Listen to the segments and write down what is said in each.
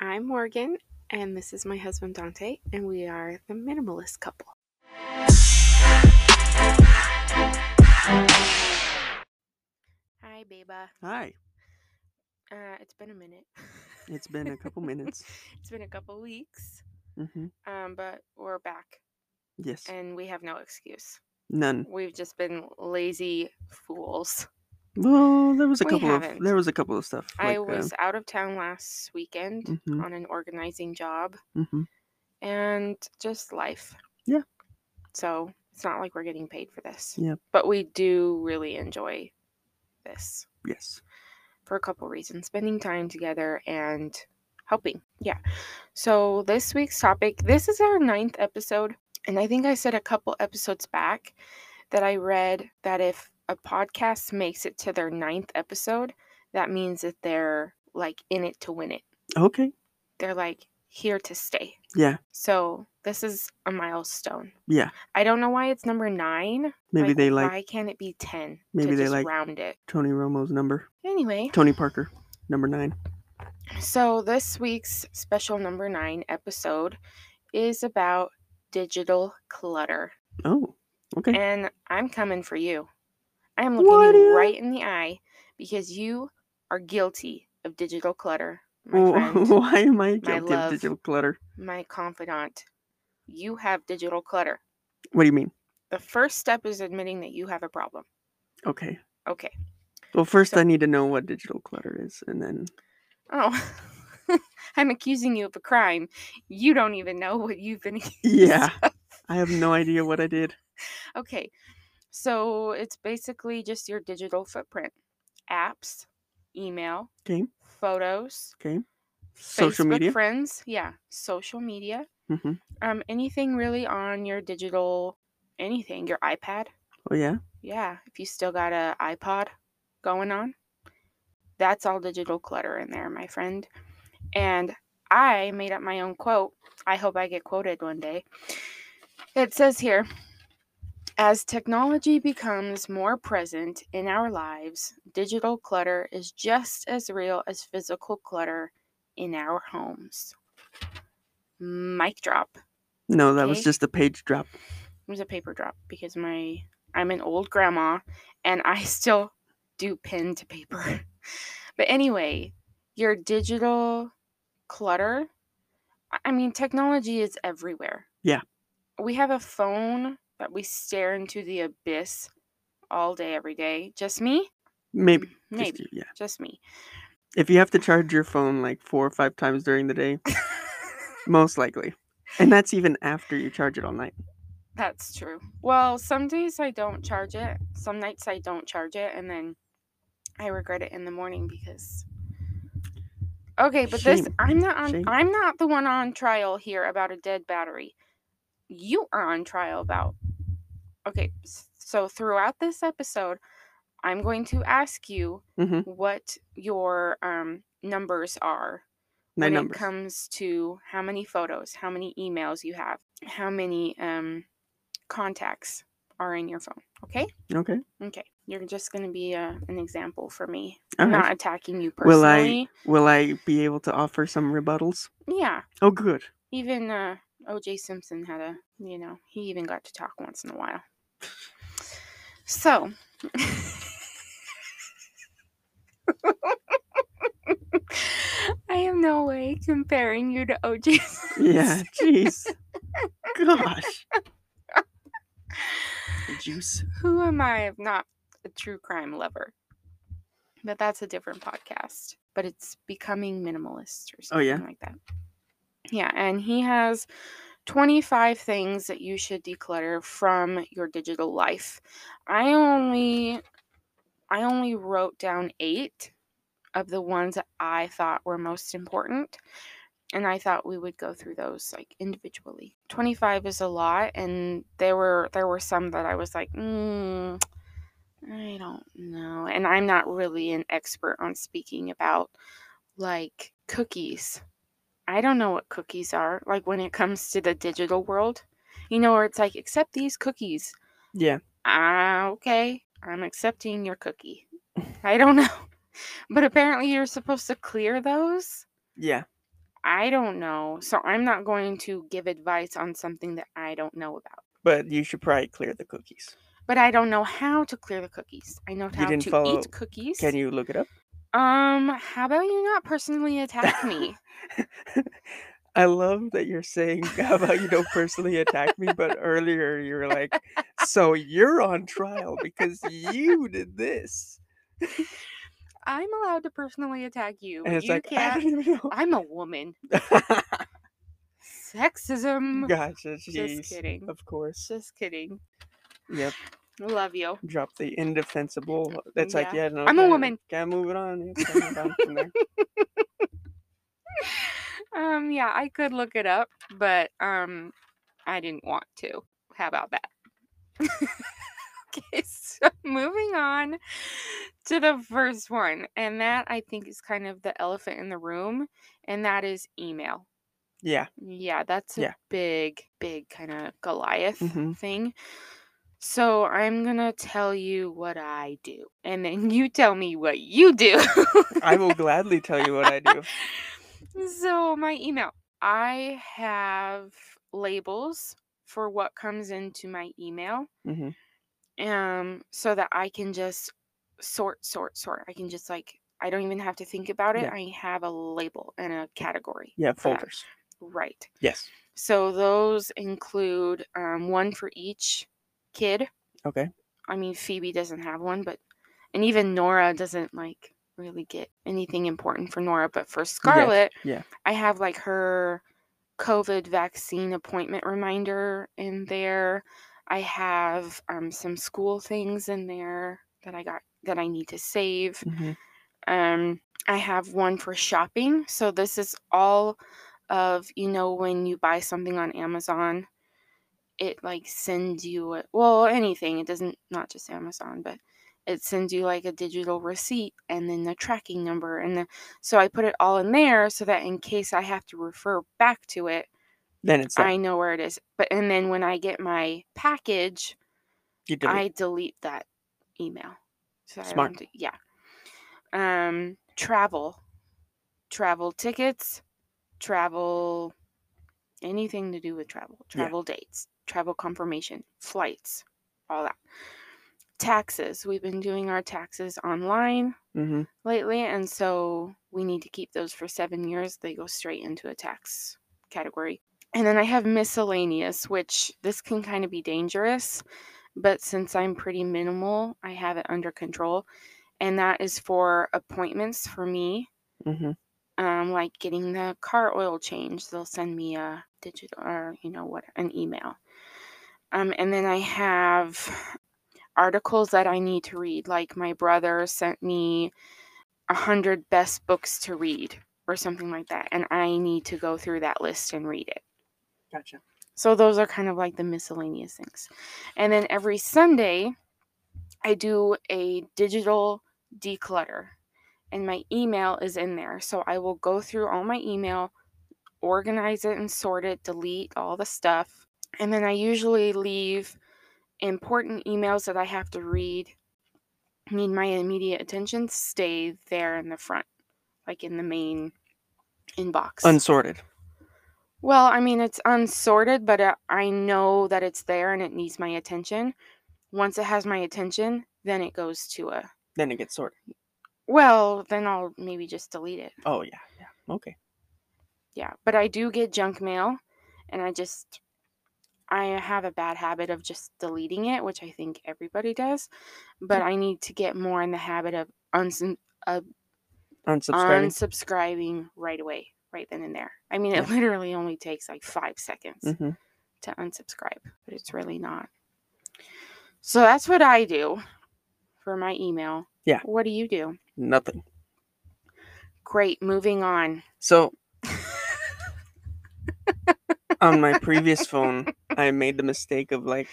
I'm Morgan, and this is my husband Dante, and we are the minimalist couple. Hi, Beba. Hi. Uh, it's been a minute. It's been a couple minutes. it's been a couple weeks, hmm um, but we're back, Yes. and we have no excuse. None. We've just been lazy fools. Well, there was a We couple haven't. of there was a couple of stuff. I Like, was out of town last weekend hmm on an organizing job, hmm and just life. Yeah. So it's not like we're getting paid for this. Yep. But we do really enjoy this Yes. for a couple reasons spending time together and helping. Yeah. So this week's topic this is our ninth episode. And I think I said a couple episodes back that I read that if a podcast makes it to their ninth episode, that means that they're like in it to win it. Okay. They're like here to stay. Yeah. So this is a milestone. Yeah. I don't know why it's number nine. Maybe they like Why can't it be ten? maybe they just like- round it. Tony Romo's number. Anyway, Tony Parker, number nine. so this week's special number nine episode is about digital clutter, Oh. Okay. and I'm coming for you. I am looking What you right in the eye because you are guilty of digital clutter, my friend, Why am I guilty love. of digital clutter? my confidant. You have digital clutter. What do you mean? The first step is admitting that you have a problem. Okay. Okay. Well, first So- I need to know what digital clutter is, and then Oh, I'm accusing you of a crime. You don't even know what you've been yeah, of. I have no idea what I did. Okay. So it's basically just your digital footprint apps, email, Okay. photos, Okay. Social Facebook media. friends. Yeah. Social media. hmm Um, anything really on your digital, anything, your iPad. Oh yeah. Yeah. If you still got a iPod going on, that's all digital clutter in there, my friend. And I made up my own quote. I hope I get quoted one day. It says here As technology becomes more present in our lives, digital clutter is just as real as physical clutter in our homes. Mic drop. No, that was just a page drop. It was a paper drop because my I'm an old grandma and I still do pen to paper. But anyway, your digital clutter, I mean technology is everywhere. Yeah. We have a phone that we stare into the abyss all day every day. Just me? Maybe. Mm, Just Maybe. you, yeah. Just me. If you have to charge your phone like four or five times during the day, most likely. And that's even after you charge it all night. That's true. Well, some days I don't charge it. Some nights I don't charge it and then I regret it in the morning because Okay, but this I'm not on Shame. I'm not the one on trial here about a dead battery. You are on trial about Okay, so throughout this episode, I'm going to ask you hmm what your um numbers are My when numbers. it comes to how many photos, how many emails you have, how many um, contacts are in your phone. Okay? Okay. Okay. You're just going to be uh, an example for me. I'm right. not attacking you personally. Will I- Will I be able to offer some rebuttals? Yeah. Oh, good. Even uh, OJ Simpson had a, you know, he even got to talk once in a while. So. I am no way comparing you to OJ Yeah. Jeez. Gosh. The juice. Who am I if not a true crime lover? But that's a different podcast. But it's becoming minimalist or Oh, something yeah? like that. Yeah, and he has 25 things that you should declutter from your digital life. I only I only wrote down 8 of the ones that I thought were most important. And I thought we would go through those like individually. 25 is a lot and there were there were some that I was like, mm, I don't know. And I'm not really an expert on speaking about like cookies. I don't know what cookies are like when it comes to the digital world. You know, where it's like, accept these cookies. Yeah. Ah, okay. I'm accepting your cookie. I don't know. But apparently you're supposed to clear those. Yeah. I don't know. So I'm not going to give advice on something that I don't know about. But you should probably clear the cookies. But I don't know how to clear the cookies. I know how to follow- eat cookies. Can you look it up? Um, how about you not personally attack me? I love that you're saying how about you don't personally attack me, but earlier you were like, so you're on trial because you did this. I'm allowed to personally attack you. And it's you like, can't. don't even know. I'm a woman. Sexism. gotcha, Just kidding. Of course. Just kidding. Yep. Love you. Drop the indefensible. That's like, Yeah. no. I'm a woman. Can't move it on. Yeah, move on from there. Um, yeah, I could look it up, but um, I didn't want to. How about that? okay, so moving on to the first one, and that I think is kind of the elephant in the room, and that is email. Yeah. Yeah, that's a Yeah. big, big kind of Goliath Mhm. thing. So I'm gonna tell you what I do, and then you tell me what you do. I will gladly tell you what I do. So my email, I have labels for what comes into my email, hmm um, so that I can just sort, sort, sort. I can just like I don't even have to think about it. Yeah. I have a label and a category. Yeah, for that. folders. Right. Yes. So those include um, one for each kid. Okay. I mean, Phoebe doesn't have one, but and even Nora doesn't like really get anything important for Nora. But for Scarlett, yeah. I have like her COVID vaccine appointment reminder in there. I have um, some school things in there that I got that I need to save. hmm Um, I have one for shopping. So this is all of you know when you buy something on Amazon, it like sends you a, well anything. It doesn't not just Amazon, but it sends you like a digital receipt and then the tracking number and the so I put it all in there so that in case I have to refer back to it, Then it's. I know where it is. But and then when I get my package, you delete. I delete that email. So Smart. yeah. Um, travel, travel tickets, travel, anything to do with travel, Yeah. travel dates, travel confirmation, flights, all that. Taxes. We've been doing our taxes online hmm lately, and so we need to keep those for seven years. They go straight into a tax category. And then I have miscellaneous, which this can kind of be dangerous, but since I'm pretty minimal, I have it under control. And that is for appointments for me, hmm um, like getting the car oil change. They'll send me a digital or, you know, what, an email. Um, and then I have articles that I need to read. Like my brother sent me a hundred best books to read or something like that, and I need to go through that list and read it. Gotcha. So those are kind of like the miscellaneous things. And then every Sunday, I do a digital declutter, and my email is in there. So I will go through all my email, organize it and sort it, delete all the stuff. And then I usually leave important emails that I have to read, need my immediate attention, stay there in the front, like in the main inbox. Unsorted. Well, I mean, it's unsorted, but uh, I know that it's there and it needs my attention. Once it has my attention, then it goes to a. Then it gets sorted. Well, then I'll maybe just delete it. Oh yeah. Yeah. Okay. Yeah, but I do get junk mail, and I just. I have a bad habit of just deleting it, which I think everybody does, but I need to get more in the habit of uns- uh, Unsubscribing. unsubscribing right away, right then and there. I mean, it Yeah. literally only takes like five seconds. hmm to unsubscribe, but it's really not. So that's what I do for my email. Yeah. What do you do? Nothing. Great. Moving on. So on my previous phone, I made the mistake of like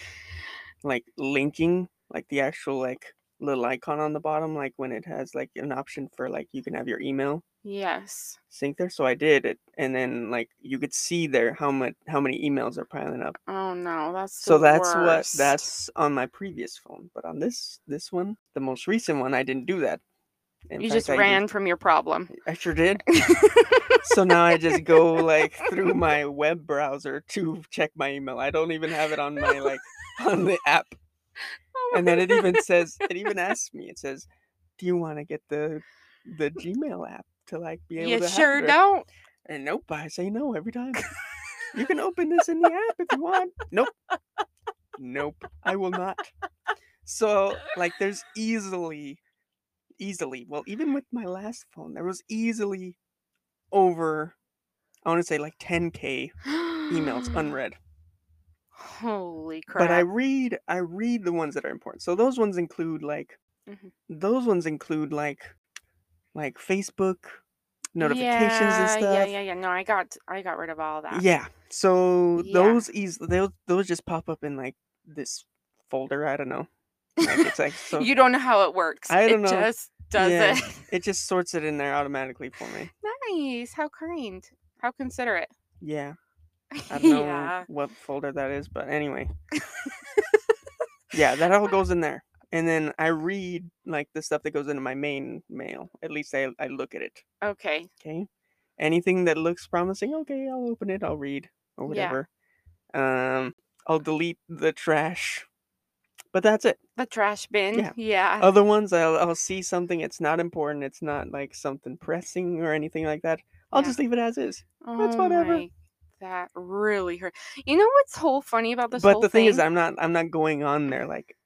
like linking like the actual like little icon on the bottom, like when it has like an option for like you can have your email Yes. sync there. So I did it, and then like you could see there how much how many emails are piling up. Oh no, that's So that's what that's on my previous phone, but on this this one, the most recent one, I didn't do that. In you fact, just I ran from your problem. I sure did. so now I just go like through my web browser to check my email. I don't even have it on my like on the app. Oh And then it even says it even asks me. It says, "Do you want to get the the Gmail app to like be able you to have sure don't. And nope, I say no every time. you can open this in the app if you want. Nope. Nope, I will not. So, like, there's easily, easily, well, even with my last phone, there was easily over, I want to say like 10k emails unread. Holy crap! But I read, I read the ones that are important. So those ones include like, Mhm. those ones include like, like Facebook notifications and stuff. Yeah, yeah, yeah. No, I got I got rid of all that. Yeah. So Yeah. those eas those those just pop up in like this folder. I don't know. Like it's like so you don't know how it works. I don't it know. just does Yeah. it. it just sorts it in there automatically for me. nice. How kind. How considerate. Yeah. I don't know yeah. what folder that is, but anyway. yeah, that all goes in there. And then I read like the stuff that goes into my main mail. At least I I look at it. Okay. Okay. Anything that looks promising, okay, I'll open it, I'll read or Yeah. whatever. Um I'll delete the trash. But that's it. The trash bin. Yeah. Yeah. Other ones, I'll, I'll see something. It's not important. It's not like something pressing or anything like that. I'll Yeah. just leave it as is. that's oh whatever. My, that really hurt. You know what's whole funny about this but the thing, is. I'm not. I'm not going on there like,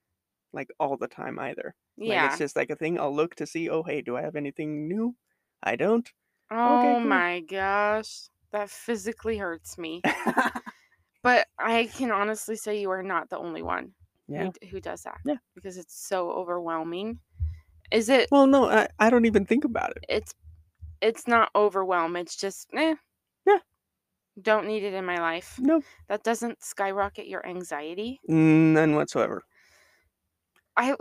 like all the time either. Like yeah. it's just like a thing. I'll look to see. Oh, hey, do I have anything new? I don't. oh cool. my gosh. That physically hurts me. But I can honestly say you are not the only one yeah. who, who does that. Yeah. Because it's so overwhelming. Is it? Well, no, I, I don't even think about it. It's it's not overwhelm. It's just eh. Yeah. Don't need it in my life. No, That doesn't skyrocket your anxiety. none whatsoever. I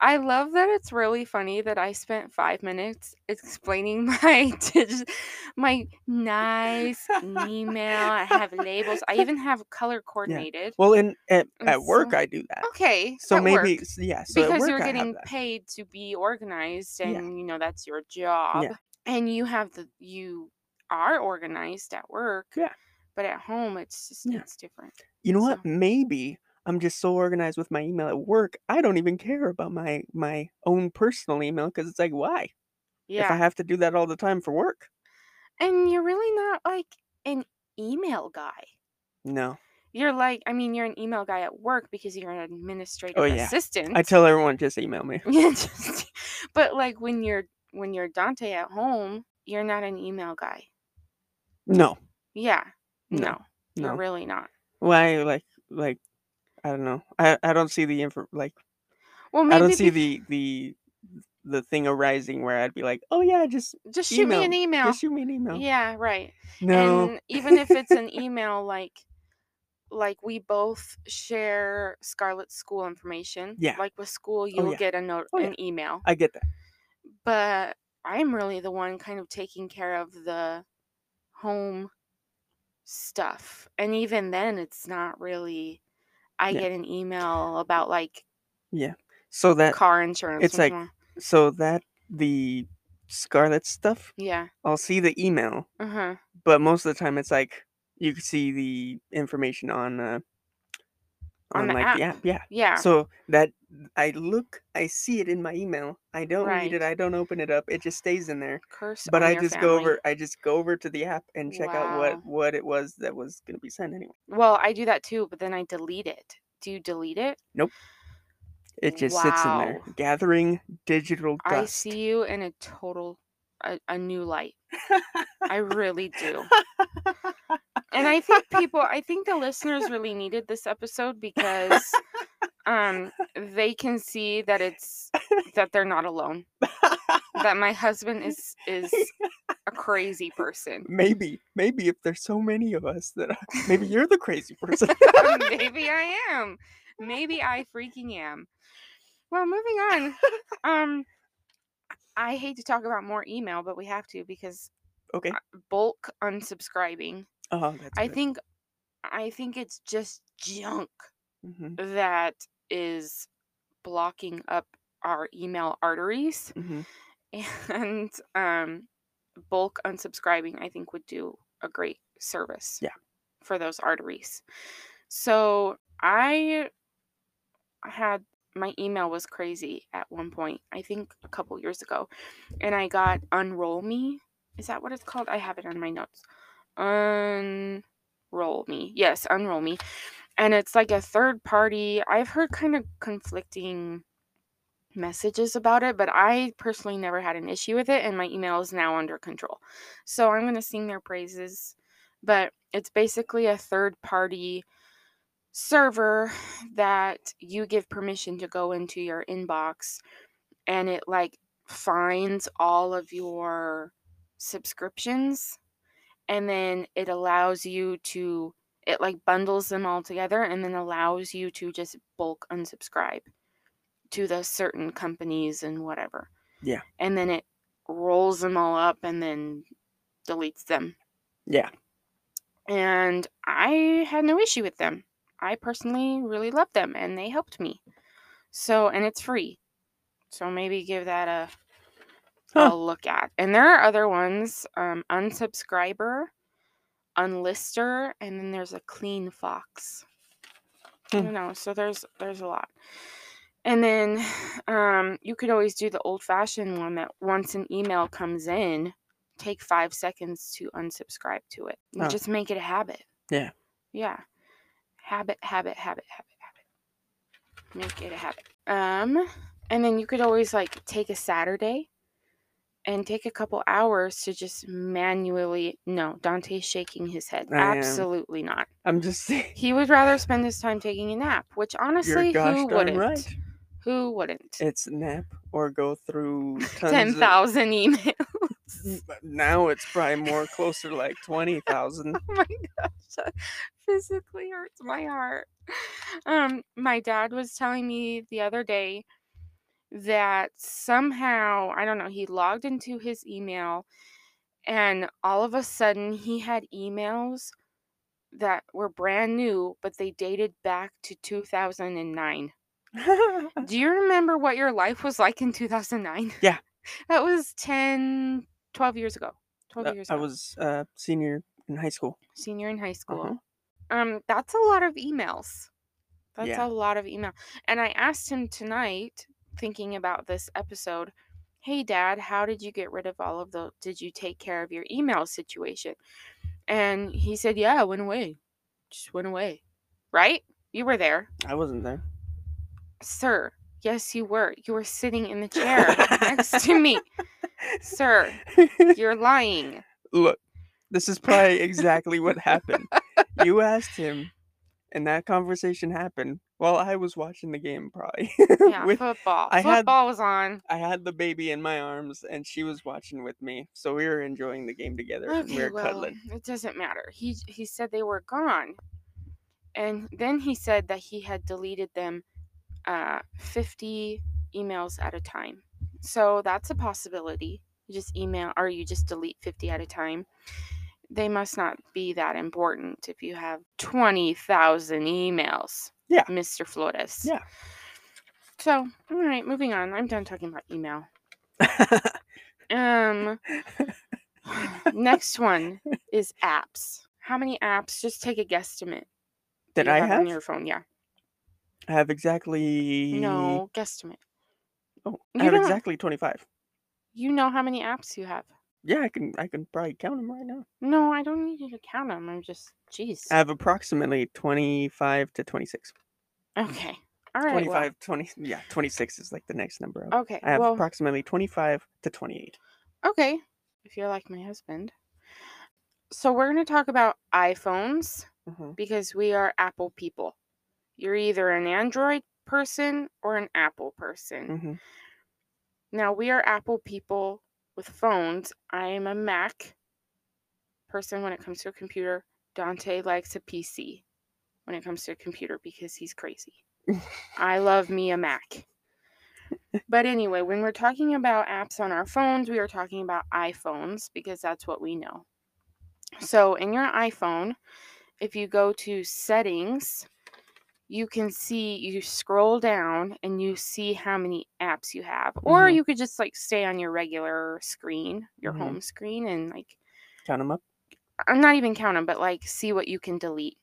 I love that it's really funny that I spent five minutes explaining my dig- my nice email. I have labels. I even have color coordinated. Well, in at, at work, I do that. Okay, So maybe, work, yeah. So because you're getting paid to be organized, Yeah. and you know that's your job. yeah. And you have the you are organized at work. Yeah. But at home, it's just Yeah. it's different. You know what? Maybe I'm just so organized with my email at work. I don't even care about my my own personal email because it's like, why? Yeah. If I have to do that all the time for work, and you're really not like an email guy. no. You're like, I mean, you're an email guy at work because you're an administrative Oh, yeah. assistant. I tell everyone just email me. Yeah, just- but like when you're when you're Dante at home, you're not an email guy. No, Yeah. No, No. You're no. really not. Why? Like, like, I don't know. I I don't see the info. Like, Well, maybe I don't see the the the thing arising where I'd be like, oh yeah, just just shoot me an email. email. just shoot me an email. Yeah, right. No. And even if it's an email like like we both share Scarlett's school information. Yeah. Like with school, oh, you'll yeah. get a note Oh, yeah. an email. I get that. but I'm really the one kind of taking care of the home stuff. And even then, it's not really. I Yeah. get an email about like yeah, So that car insurance. it's like- while. so that the Scarlet stuff, yeah, I'll see the email, uh huh, but most of the time it's like you can see the information on uh On on, the like the app. Yeah. yeah, So that I look, I see it in my email. I don't read it. I don't open it up. It just stays in there. curse. But I just go over. I just go over to the app and check out what what it was that was gonna be sent anyway. Well, I do that too, but then I delete it. Do you delete it? Nope. It just sits in there, gathering digital dust. I see you in a total a, a new light. I really do. And I think people, I think the listeners really needed this episode because um they can see that it's that they're not alone. That my husband is is a crazy person. maybe, maybe if there's so many of us that maybe you're the crazy person. Maybe I am. Maybe I freaking am. Well, moving on. Um I hate to talk about more email, but we have to because okay. bulk unsubscribing. Oh, that's. I good. think I think it's just junk Mhm. that is blocking up our email arteries hmm and um, bulk unsubscribing i think would do a great service Yeah. for those arteries so i had my email was crazy at one point i think a couple years ago and i got unroll me is that what it's called i have it on my notes unroll me. Yes unroll me. And it's like a third party. I've heard kind of conflicting messages about it but i personally never had an issue with it and my email is now under control. So i'm going to sing their praises but it's basically a third party server that you give permission to go into your inbox and it like finds all of your subscriptions and then it allows you to it like bundles them all together and then allows you to just bulk unsubscribe to the certain companies and whatever. Yeah. And then it rolls them all up and then deletes them. Yeah. And I had no issue with them. I personally really love them and they helped me. So, and it's free. So maybe give that a Huh. a look at. And there are other ones, um unsubscriber, unlister, and then there's a Cleanfox. I Hmm. don't know. So there's there's a lot. And then um you could always do the old fashioned one that once an email comes in, take five seconds to unsubscribe to it. Oh. Just make it a habit. Yeah. Yeah. Habit, habit, habit, habit, habit. Make it a habit. Um, and then you could always like take a Saturday and take a couple hours to just manually no, Dante's shaking his head. I am. Absolutely not. I'm just saying. He would rather spend his time taking a nap, which honestly, who wouldn't? right. Who wouldn't? It's nap or go through tons Ten of- emails. Now it's probably more closer to like twenty thousand. oh my gosh, that physically hurts my heart. Um, my dad was telling me the other day that somehow, I don't know, he logged into his email and all of a sudden he had emails that were brand new, but they dated back to 2009. Do you remember what your life was like in 2009? Yeah. That was 10, 12 years ago. 12 Uh, years I ago. was uh, senior in high school. senior in high school. Uh-huh. Um, that's a lot of emails. That's Yeah. a lot of email. And I asked him tonight, thinking about this episode, hey dad, how did you get rid of all of the did you take care of your email situation? And he said, Yeah, it went away. Just went away. Right? You were there. I wasn't there. Sir, yes you were. You were sitting in the chair next to me. Sir, you're lying. Look, this is probably exactly what happened. You asked him, and that conversation happened while I was watching the game. Probably. Yeah, With football. I had- football was on. I had the baby in my arms, and she was watching with me, so we were enjoying the game together. and we were well, cuddling. it doesn't matter. He he said they were gone, and then he said that he had deleted them, uh, fifty emails at a time. So that's a possibility. You just email or you just delete fifty at a time. They must not be that important if you have twenty thousand emails. Yeah. Mr. Flores. Yeah. So, all right, moving on. I'm done talking about email. Um, next one is apps. How many apps? Just take a guesstimate. You I have have? on your phone? Yeah. I have exactly. No, guesstimate. Oh, You I have don't- exactly twenty-five. You know how many apps you have. Yeah, I can. I can probably count them right now. No, I don't need you to count them. I'm just, jeez. I have approximately twenty-five to twenty-six. okay. All right. 25, 20, yeah, 26 is like the next number. Up. Okay. I have well, approximately 25 to 28. okay. If you're like my husband. So we're going to talk about iPhones Mhm. because we are Apple people. You're either an Android person or an Apple person. hmm Now, we are Apple people with phones. I am a Mac person when it comes to a computer. Dante likes a PC when it comes to a computer because he's crazy. I love me a Mac. But anyway, when we're talking about apps on our phones, we are talking about iPhones because that's what we know. So, in your iPhone, if you go to settings you can see you scroll down and you see how many apps you have or Mhm. you could just like stay on your regular screen your Mhm. home screen and like Count them up. i'm not even count them but like see what you can delete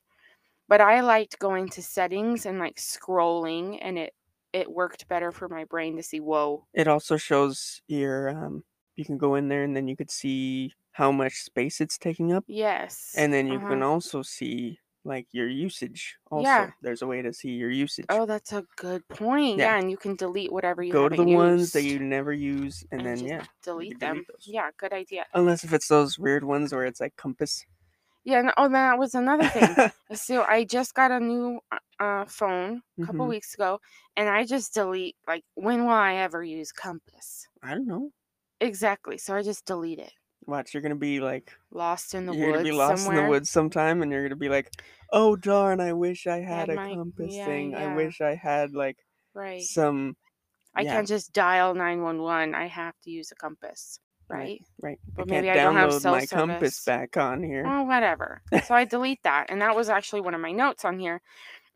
but i liked going to settings and like scrolling and it it worked better for my brain to see whoa It also shows your um. You can go in there and then you could see how much space it's taking up, yes and then you uh-huh. can also see like your usage. Also, Yeah. there's a way to see your usage. oh that's a good point Yeah. yeah, and you can delete whatever you go to the haven't ones that used you never use, and, and then just yeah, delete delete them those. yeah good idea unless if it's those weird ones where it's like compass. Yeah, and oh, that was another thing. so I just got a new uh, uh, phone a couple Mhm. weeks ago, and I just delete like when will I ever use Compass? I don't know. Exactly. So I just delete it. Watch, you're gonna be like Lost in the you're woods gonna be lost somewhere. in the woods sometime, and you're gonna be like, "Oh darn! I wish I had, Had a my- compass yeah, thing. I wish I had like Right. some I yeah. can't just dial nine one one. I have to use a compass. Right. right. But I can't maybe I don't have download cell my compass service. back on here. Oh, whatever. so I delete that, and that was actually one of my notes on here,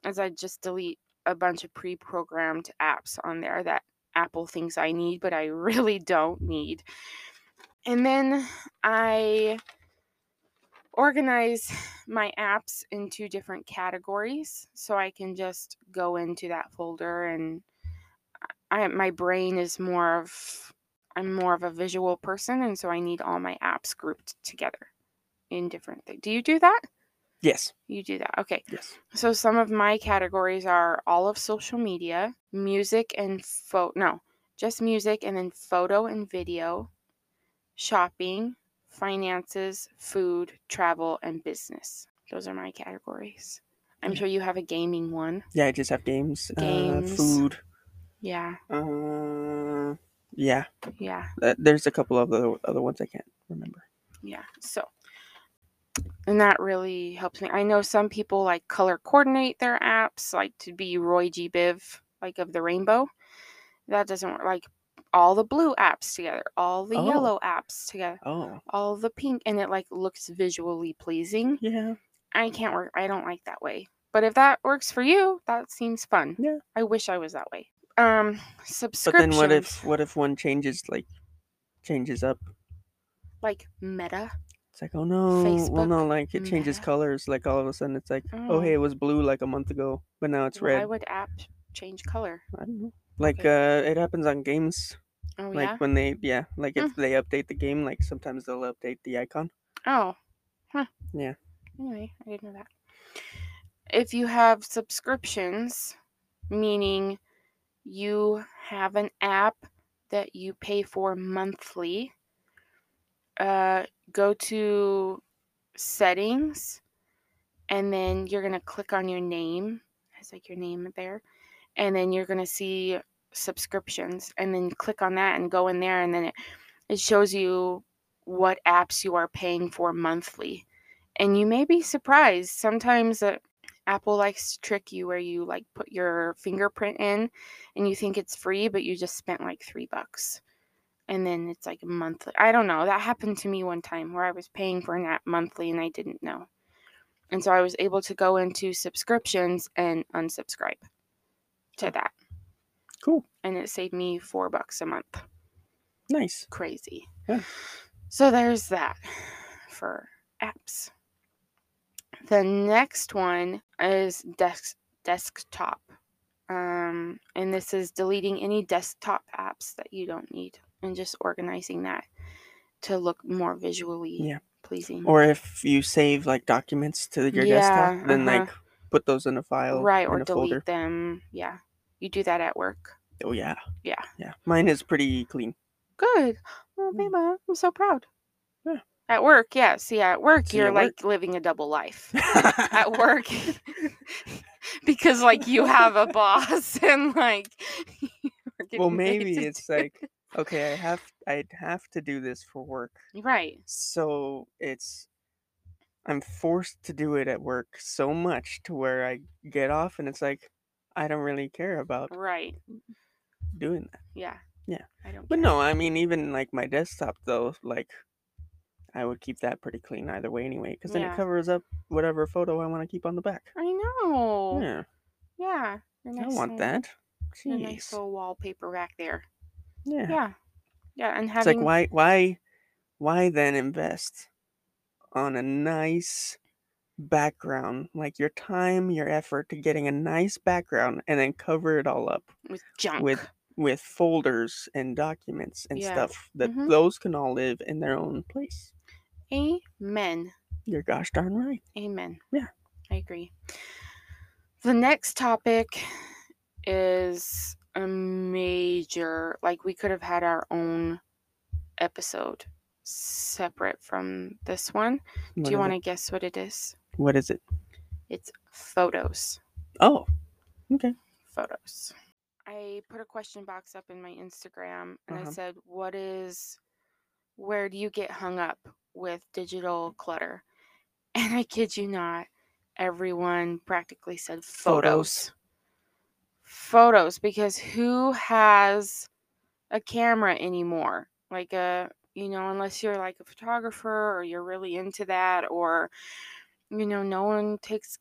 as I just delete a bunch of pre-programmed apps on there that Apple thinks I need, but I really don't need. And then I organize my apps into different categories so I can just go into that folder and I my brain is more of I'm more of a visual person and so I need all my apps grouped together in different things. Do you do that? Yes. You do that. Okay. Yes. So some of my categories are all of social media, music and photo no, just music and then photo and video, shopping, finances, food, travel and business. Those are my categories. I'm sure you have a gaming one. Yeah, I just have games, Games. Uh, food. Yeah. Uh, yeah. Yeah. Uh, there's a couple of other other ones I can't remember. Yeah. So, and that really helps me. I know some people like color coordinate their apps, like to be Roy G. Biv, like of the rainbow. That doesn't work. Like all the blue apps together, all the Oh. yellow apps together, Oh, all the pink, and it like looks visually pleasing. yeah. I can't work. I don't like that way. But if that works for you, that seems fun. Yeah. I wish I was that way. Um, But then what if what if one changes like changes up? like Meta? It's like, oh no, Facebook, well no, like it changes Meta. colors. Like all of a sudden, it's like, oh, Oh. hey, it was blue like a month ago, but now it's red. Why would app change color? I don't know. Like uh, it happens on games. Oh like yeah. when they, yeah, like if Mm. they update the game, like sometimes they'll update the icon. Oh. Huh. Yeah. Anyway, I didn't know that. If you have subscriptions, meaning you have an app that you pay for monthly, uh, go to settings and then you're going to click on your name. It's like your name there. And then you're going to see subscriptions and then click on that and go in there and then it, it shows you what apps you are paying for monthly. And you may be surprised. Sometimes uh, Apple likes to trick you where you like put your fingerprint in and you think it's free, but you just spent like three bucks. And then it's like monthly. I don't know. That happened to me one time where I was paying for an app monthly and I didn't know. And so I was able to go into subscriptions and unsubscribe to that. Cool. And it saved me four bucks a month. Nice. Crazy. Yeah. So there's that for apps. The next one is desk desktop. Um, and this is deleting any desktop apps that you don't need and just organizing that to look more visually Yeah. pleasing. Or if you save like documents to your Yeah, desktop, then uh-huh. like put those in a file, right, or a delete folder. them. Yeah. You do that at work. Oh yeah. Yeah. Yeah. Mine is pretty clean. Good. Oh, Mm. I'm so proud. Yeah. At work, yeah. See, at work, See, you're at like living a double life. at work because like you have a boss and like well, maybe it's do- like okay, I have I'd have to do this for work. right So it's I'm forced to do it at work so much to where I get off and it's like I don't really care about right doing that. yeah Yeah. i don't But care. no, I mean even like my desktop though, like I would keep that pretty clean either way anyway, because then Yeah. it covers up whatever photo I want to keep on the back. i know Yeah. Yeah. your I nice want little- that. Your nice little wallpaper back there. Yeah. Yeah. Yeah. And It's having like why why why then invest on a nice background, like your time, your effort to getting a nice background and then cover it all up with junk. with with folders and documents and Yeah. stuff that Mhm. those can all live in their own place. Amen. You're gosh darn right. Amen. Yeah. I agree. The next topic is a major, like, we could have had our own episode separate from this one. What Do you want to guess what it is? What is it? It's photos. Oh, okay. Photos. I put a question box up in my Instagram and I Uh-huh. said, What is, where do you get hung up with digital clutter? And I kid you not, everyone practically said Photos. photos. Photos, because who has a camera anymore? Like a, you know, unless you're like a photographer or you're really into that, or, you know, no one takes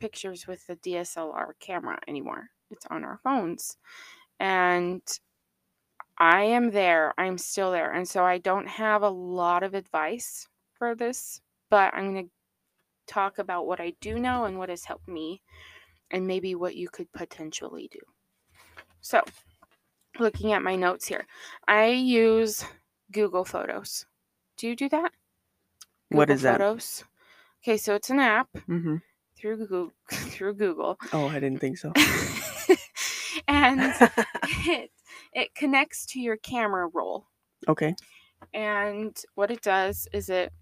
pictures with the DSLR camera anymore. It's on our phones. And I am there. I'm still there. And so I don't have a lot of advice for this, but I'm going to talk about what I do know and what has helped me and maybe what you could potentially do. So, looking at my notes here, I use Google Photos. Do you do that? What Google is that? Photos. Okay, so it's an app Mm-hmm. through Google through Google. Oh, I didn't think so. and it it connects to your camera roll. okay. And what it does is it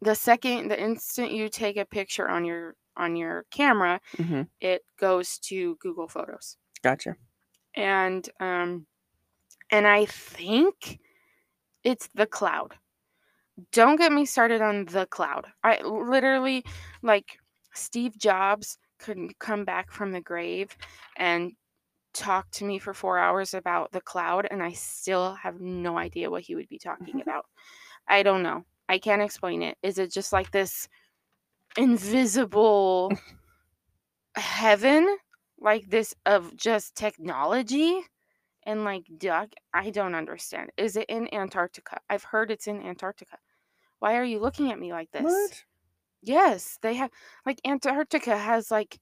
the second the instant you take a picture on your on your camera, Mm-hmm. it goes to Google Photos. Gotcha. And um and I think it's the cloud. Don't get me started on the cloud. I literally like Steve Jobs couldn't come back from the grave and talk to me for 4 hours about the cloud and I still have no idea what he would be talking mm-hmm. about. I don't know. I can't explain it. Is it just like this invisible heaven like this of just technology and like duck i don't understand. Is it in antarctica? I've heard it's in antarctica. Why are you looking at me like this? What? yes they have like antarctica has like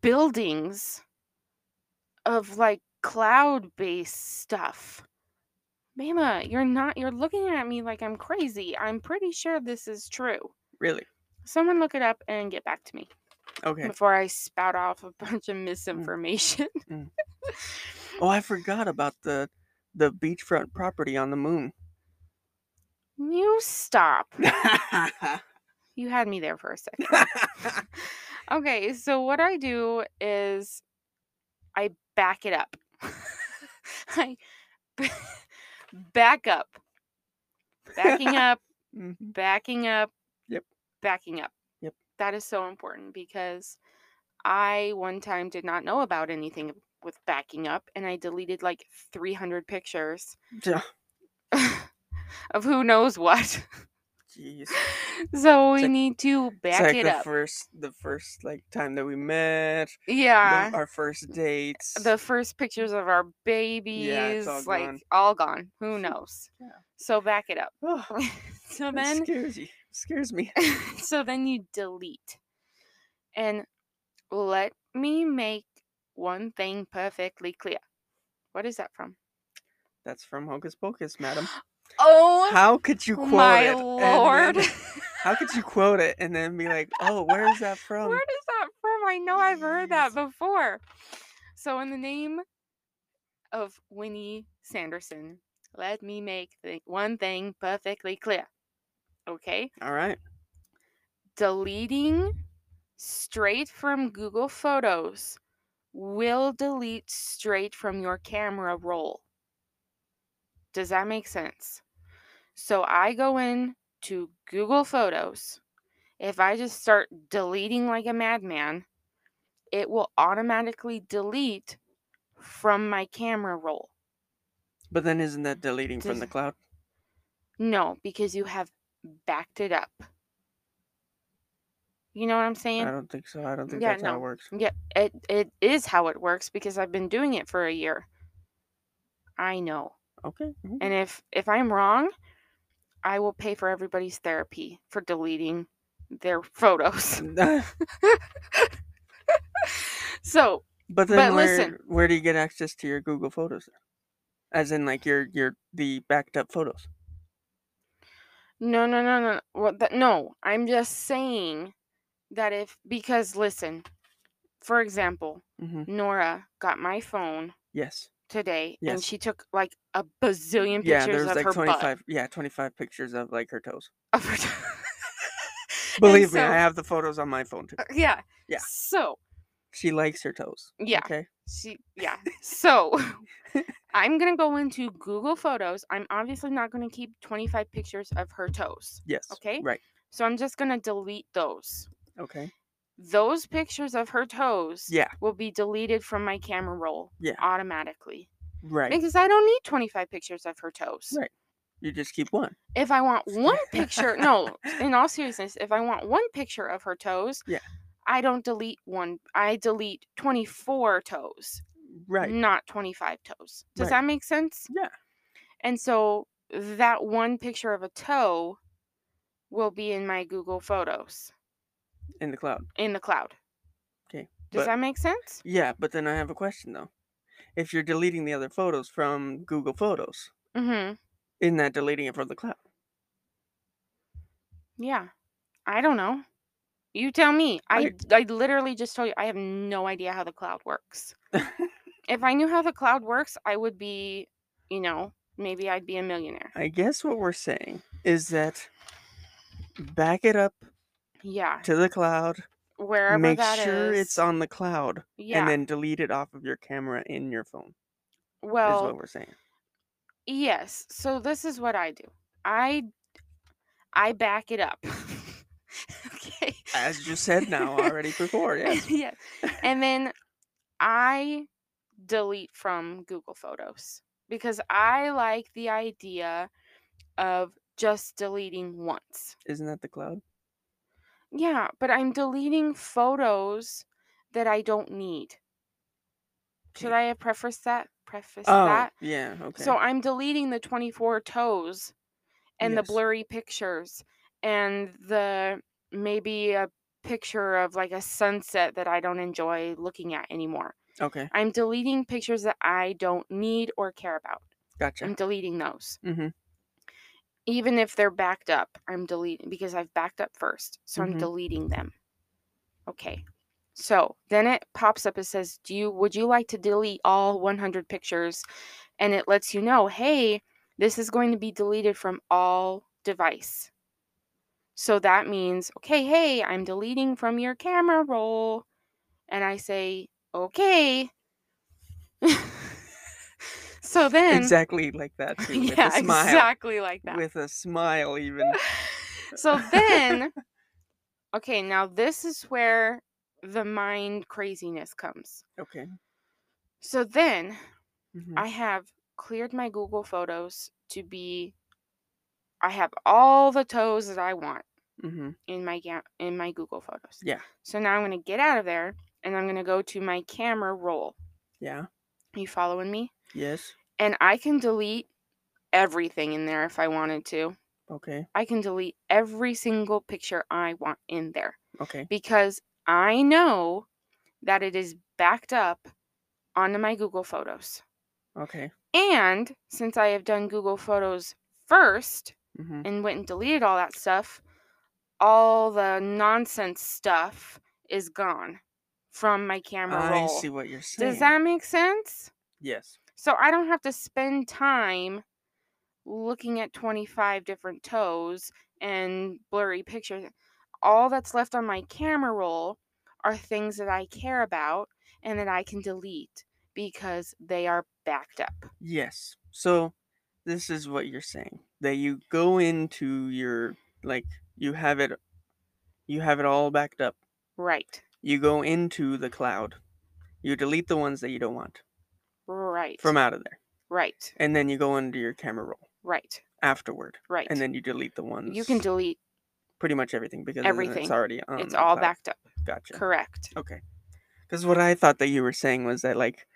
buildings of like cloud based stuff. Mama you're not you're looking at me like i'm crazy. I'm pretty sure this is true. Really? someone look it up and get back to me Okay. before I spout off a bunch of mm. misinformation. Mm. Oh, I forgot about the the beachfront property on the moon. you stop. You had me there for a second. okay, so what I do is I back it up. I back up. Backing up, Mhm. backing up. Yep. Backing up. Yep. That is so important because I one time did not know about anything with backing up and I deleted like 300 pictures Ja- of who knows what. Jeez. so we like- need to back like it the up. first the first like time that we met. the- yeah. our first dates. The first pictures of our babies, Yeah, all like gone. all gone. Who knows? Yeah. So back it up. oh, so then scares you. Scares me. so then you delete. And let me make one thing perfectly clear. What is that from? That's from Hocus Pocus, madam. Oh How could you quote my it? lord. then- how could you quote it and then be like, "Oh, where is that from?" Where is that from? I know I've heard that before. So, in the name of Winnie Sanderson, let me make the one thing perfectly clear. Okay? All right. Deleting straight from Google Photos will delete straight from your camera roll. Does that make sense? So I go in to Google Photos. If I just start deleting like a madman, it will automatically delete from my camera roll. But then isn't that deleting from the cloud? No, because you have backed it up. You know what I'm saying? I don't think so. I don't think Yeah, that's how it works. Yeah, it it is how it works because I've been doing it for a year. I know. Okay. mhm. And if if I'm wrong, I will pay for everybody's therapy for deleting their photos. so, but then But where listen. where do you get access to your Google Photos? As in like your your the backed up photos. no, no, no, no. What that, no, I'm just saying that if because listen, for example, hmm Nora got my phone Yes. today and she took like a bazillion pictures Yeah, pictures there's of like her twenty butt. Yeah, twenty five pictures of like her toes. Of her Believe me, I have the photos on my phone too. yeah. Yeah. So, She likes her toes. yeah. Okay. She yeah. So I'm gonna go into Google Photos. I'm obviously not gonna keep 25 pictures of her toes. Yes. Okay. Right. So I'm just gonna delete those. Okay. Those pictures of her toes Yeah. will be deleted from my camera roll Yeah. automatically. Right. Because I don't need 25 pictures of her toes. Right. You just keep one. If I want one picture, no, in all seriousness, if I want one picture of her toes, Yeah. I don't delete one. I delete 24 toes. Right. not 25 toes. Does Right. that make sense? Yeah. And so that one picture of a toe will be in my Google Photos In the cloud. in the cloud. Okay. Does But that make sense? yeah, but then I have a question though. If you're deleting the other photos from Google Photos, Mhm. isn't that deleting it from the cloud? Yeah. I don't know. You tell me. I I literally just told you I have no idea how the cloud works. If I knew how the cloud works, I would be, you know, maybe I'd be a millionaire. I guess what we're saying is that back it up Yeah. to the cloud, Wherever make that is. Make sure it's on the cloud, Yeah. and then delete it off of your camera in your phone. well is what we're saying. Yes. So this is what I do. I I back it up. okay. As you said now already before, yes. yeah. And then I delete from Google Photos because I like the idea of just deleting once. Isn't that the cloud? Yeah, but I'm deleting photos that I don't need. Should I have prefaced that? Preface Oh, that? yeah, okay. So I'm deleting the 24 toes and Yes. the blurry pictures and the maybe a picture of like a sunset that I don't enjoy looking at anymore. okay, I'm deleting pictures that I don't need or care about. gotcha. I'm deleting those. Mm-hmm. Even if they're backed up, I'm deleting because I've backed up first. So I'm Mhm. deleting them. Okay. So then it pops up. It says, "Do you would you like to delete all 100 pictures?" And it lets you know, "Hey, this is going to be deleted from all device." So that means, "Okay, hey, I'm deleting from your camera roll." And I say, "Okay." so then Exactly like that too. With yeah, a smile. exactly like that. With a smile even. so then okay now this is where the mind craziness comes Okay. so then mhm, i have cleared my google photos to be i have all the toes that i want mhm, in my ga- in my google photos Yeah. so now i'm going to get out of there and i'm going to go to my camera roll Yeah. you following me Yes. And i can delete everything in there if i wanted to Okay. i can delete every single picture i want in there Okay. because I know that it is backed up onto my Google Photos. Okay. And since I have done Google Photos first Mm-hmm. and went and deleted all that stuff, all the nonsense stuff is gone from my camera I roll. see what you're saying. Does that make sense? Yes. So I don't have to spend time looking at 25 different toes and blurry pictures. All that's left on my camera roll are things that I care about and that I can delete because they are backed up. Yes. So this is what you're saying. That you go into your like you have it you have it all backed up. Right. You go into the cloud. You delete the ones that you don't want Right. from out of there. right. And then you go into your camera roll Right. afterward. Right. And then you delete the ones you can delete Pretty much everything because then Everything. it's already on. it's the all cloud. backed up. Gotcha. Correct. Okay. Because what I thought that you were saying was that like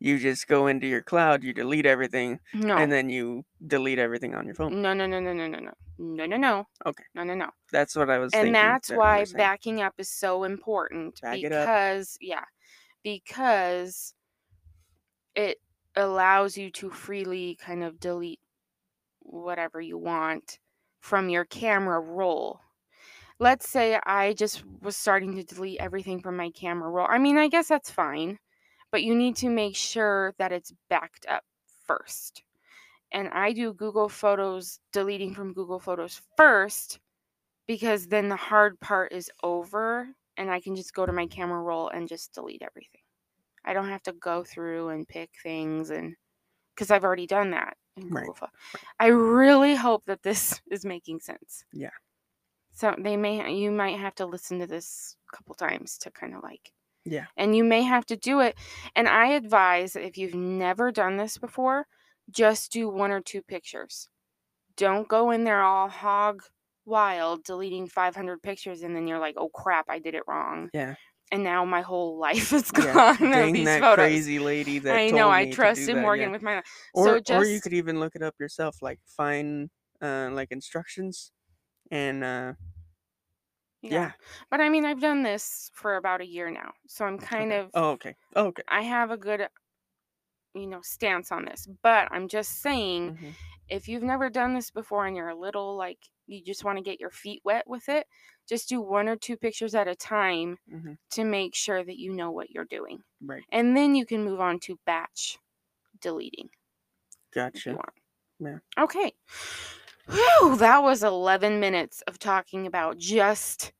you just go into your cloud, you delete everything, No. and then you delete everything on your phone. no, no, no, no, no, no, no. No, no, no. Okay. No, no, no. That's what I was thinking. and that's that you were why saying. backing up is so important Back it up. because yeah because it allows you to freely kind of delete whatever you want from your camera roll. Let's say i just was starting to delete everything from my camera roll. I mean i guess that's fine but you need to make sure that it's backed up first. And i do google photos deleting from google photos first because then the hard part is over and I can just go to my camera roll and just delete everything. I don't have to go through and pick things and because I've already done that in Right, Google. I really hope that this is making sense. Yeah. So they may you might have to listen to this a couple times to kind of like Yeah. and you may have to do it. And I advise if you've never done this before, just do one or two pictures. Don't go in there all hog wild deleting 500 pictures and then you're like, "Oh crap, I did it wrong." Yeah. And now my whole life is gone of Dang these that photos. crazy lady that I told know. me I trusted that, Morgan yeah. with my Or, so or you could even look it up yourself, like find uh, like instructions, and uh, yeah. But I mean, I've done this for about a year now. So I'm kind okay. of Oh, okay. Oh, okay. I have a good you know, stance on this. But I'm just saying Mhm. if you've never done this before and you're a little like you just want to get your feet wet with it, just do one or two pictures at a time Mhm. to make sure that you know what you're doing. Right. And then you can move on to batch deleting Gotcha. Yeah. Okay. Whew, that was 11 minutes of talking about just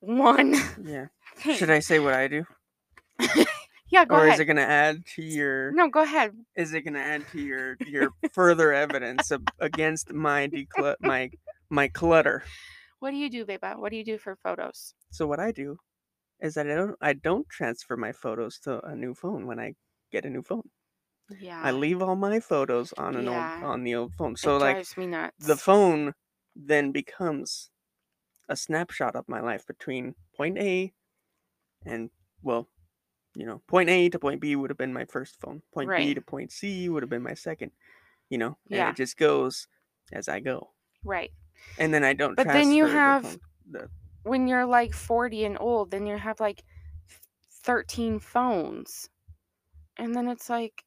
one Yeah. Should I say what I do, yeah, go or ahead. is it gonna add to your? No, go ahead. Is it gonna add to your your further evidence of, against my declut my my clutter? What do you do, Beba? What do you do for photos? So what I do is that I don't I don't transfer my photos to a new phone when I get a new phone. Yeah. I leave all my photos on an Yeah. old on the old phone. it So like me nuts. the phone then becomes a snapshot of my life between point A and well, you know, point A to point B would have been my first phone. Point B to point C would have been my second. You know, and Yeah. it just goes as I go. Right. And then I don't But then you the have- phone- the When you're like 40 and old, then you have like 13 phones. And then it's like,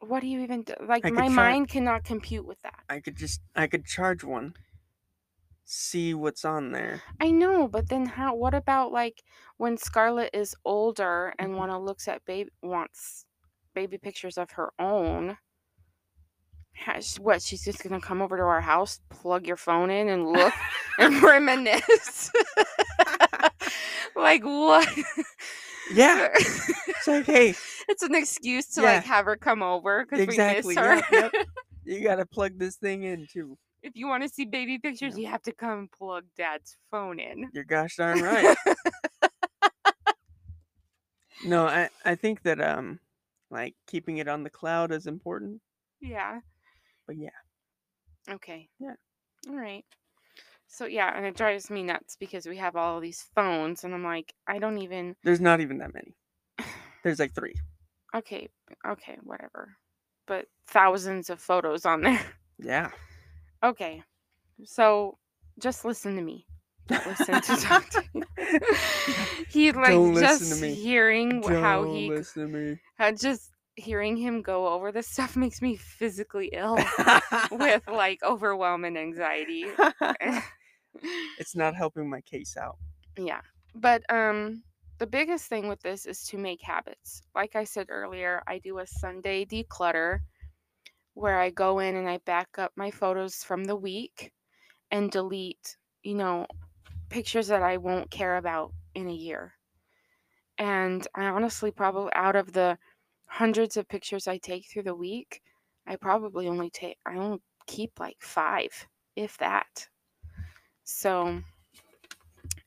what do you even do? Like, I my mind cannot compute with that. I could just I could charge one. See what's on there. I know, but then how? What about like when Scarlett is older and Mhm. wanna looks at baby wants baby pictures of her own? Has, what? She's just gonna come over to our house, plug your phone in, and look and reminisce. like what? Yeah. It's like, hey, it's an excuse to Yeah. like have her come over because exactly. we miss her. Yep, yep. You gotta plug this thing in too. If you want to see baby pictures, you have to come plug Dad's phone in. You're gosh darn right. no, I I think that um like keeping it on the cloud is important. Yeah. But yeah. Okay. Yeah. All right. So yeah, and it drives me nuts because we have all these phones, and I'm like, I don't even. There's not even that many. There's like three. Okay, okay, whatever. But thousands of photos on there. Yeah. Okay, so just listen to me. Don't listen to talk he like Don't listen just to me. hearing wh- how Don't he listen to me. how just hearing him go over this stuff makes me physically ill with like overwhelming anxiety. it's not helping my case out. Yeah. But um the biggest thing with this is to make habits. Like I said earlier, I do a Sunday declutter where I go in and I back up my photos from the week and delete, you know, pictures that I won't care about in a year. And I honestly probably out of the hundreds of pictures I take through the week, I probably only take I only keep like 5, if that. So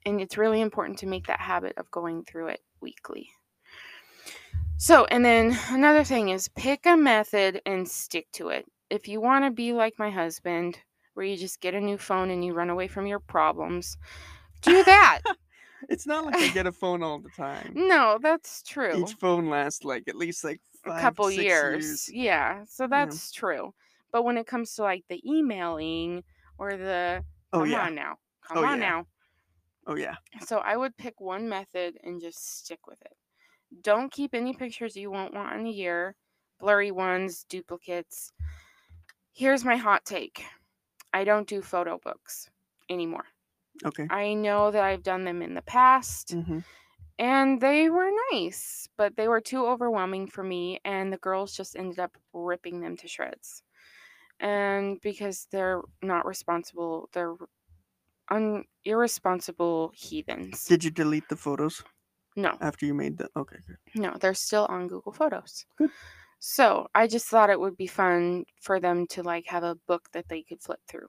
and it's really important to make that habit of going through it weekly. So, and then another thing is pick a method and stick to it. If you want to be like my husband, where you just get a new phone and you run away from your problems. Do that. It's not like I get a phone all the time. no, that's true. Each phone lasts like at least like a couple six years. Yeah, so that's true. But when it comes to like the emailing or the Oh come yeah. on now, come Oh, on yeah. now. Oh yeah. So I would pick one method and just stick with it. Don't keep any pictures you won't want in a year, blurry ones, duplicates. Here's my hot take. I don't do photo books anymore. Okay. I know that I've done them in the past Mm-hmm. and they were nice, but they were too overwhelming for me and the girls just ended up ripping them to shreds. And because they're not responsible, they're un- irresponsible heathens. Did you delete the photos No. after you made the? Okay. Good. No, they're still on Google Photos. Good. So I just thought it would be fun for them to like have a book that they could flip through,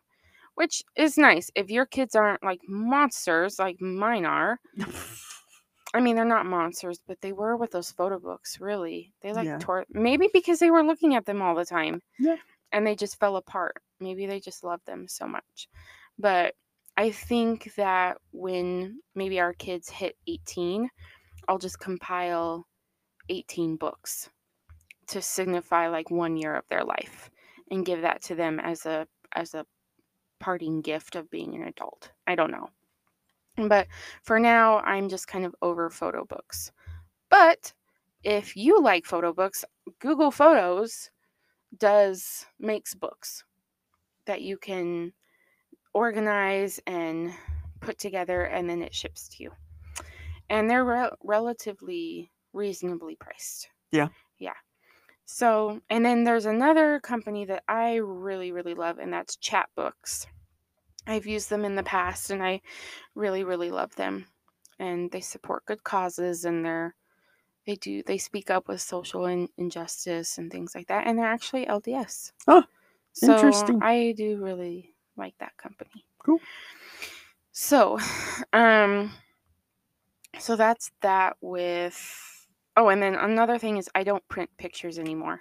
which is nice. If your kids aren't like monsters like mine are, I mean, they're not monsters, but they were with those photo books, really. They like Yeah. tore, maybe because they were looking at them all the time. Yeah. And they just fell apart. Maybe they just loved them so much. But I think that when maybe our kids hit 18, I'll just compile 18 books to signify like one year of their life and give that to them as a as a parting gift of being an adult. I don't know. But for now, I'm just kind of over photo books. But if you like photo books, Google Photos does makes books that you can organize and put together and then it ships to you. And they're rel relatively reasonably priced. Yeah. Yeah. So, and then there's another company that I really, really love, and that's Chatbooks. I've used them in the past, and I really, really love them. And they support good causes, and they're they do they speak up with social in, injustice and things like that. And they're actually LDS. Oh, so interesting. I do really like that company. Cool. So, um, so that's that with. Oh, and then another thing is I don't print pictures anymore.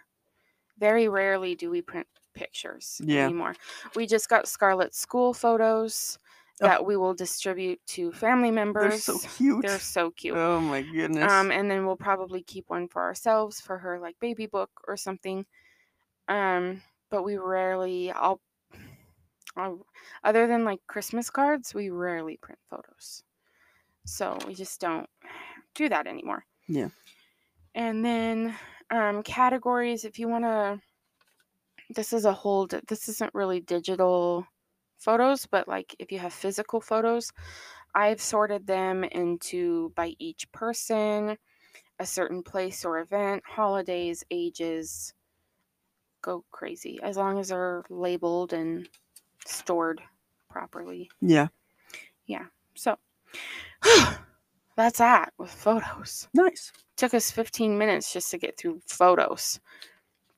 Very rarely do we print pictures Yeah. anymore. We just got Scarlett School photos Oh. that we will distribute to family members. They're so cute. They're so cute. Oh my goodness. Um, and then we'll probably keep one for ourselves for her like baby book or something. Um, but we rarely I'll, I'll other than like Christmas cards, we rarely print photos. So we just don't do that anymore. Yeah. And then um categories if you want to this is a whole this isn't really digital photos, but like if you have physical photos, I've sorted them into by each person, a certain place or event, holidays, ages. Go crazy as long as they're labeled and stored properly. Yeah. Yeah. So that's that with photos. Nice. Took us 15 minutes just to get through photos.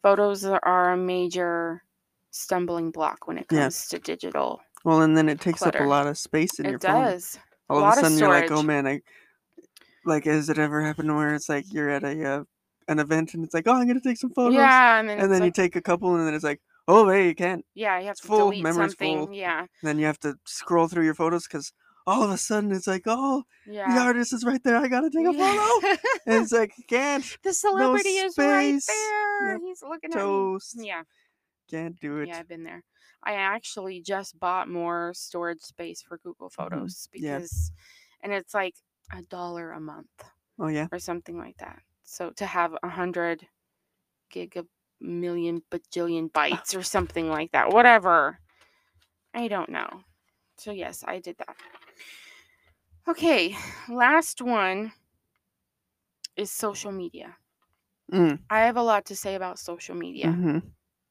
Photos are a major stumbling block when it Yeah. comes to digital. Well, and then it takes up a lot of space in your It phone. does. All lot of of a sudden, you're like, oh man, I like. Has it ever happened where it's like you're at a uh, an event and it's like, oh, I'm gonna take some photos, Yeah, and then, and then you take a couple, and then it's like, oh, hey, you can't. yeah, you have it's to full, delete something. full. Yeah, And then you have to scroll through your photos because all of a sudden it's like, oh, yeah. the artist is right there. I gotta take a photo. And it's like, can't, the celebrity is right there. Yep. He's looking toast. at me. Yeah, can't do it. yeah, I've been there. I actually just bought more storage space for Google Mm-hmm. Photos Yeah. because, and it's like a dollar a month Oh yeah, or something like that. So to have a hundred gig a million bajillion bytes or something like that, whatever. I don't know. So yes, I did that. Okay, last one is social media. mm, I have a lot to say about social media. hmm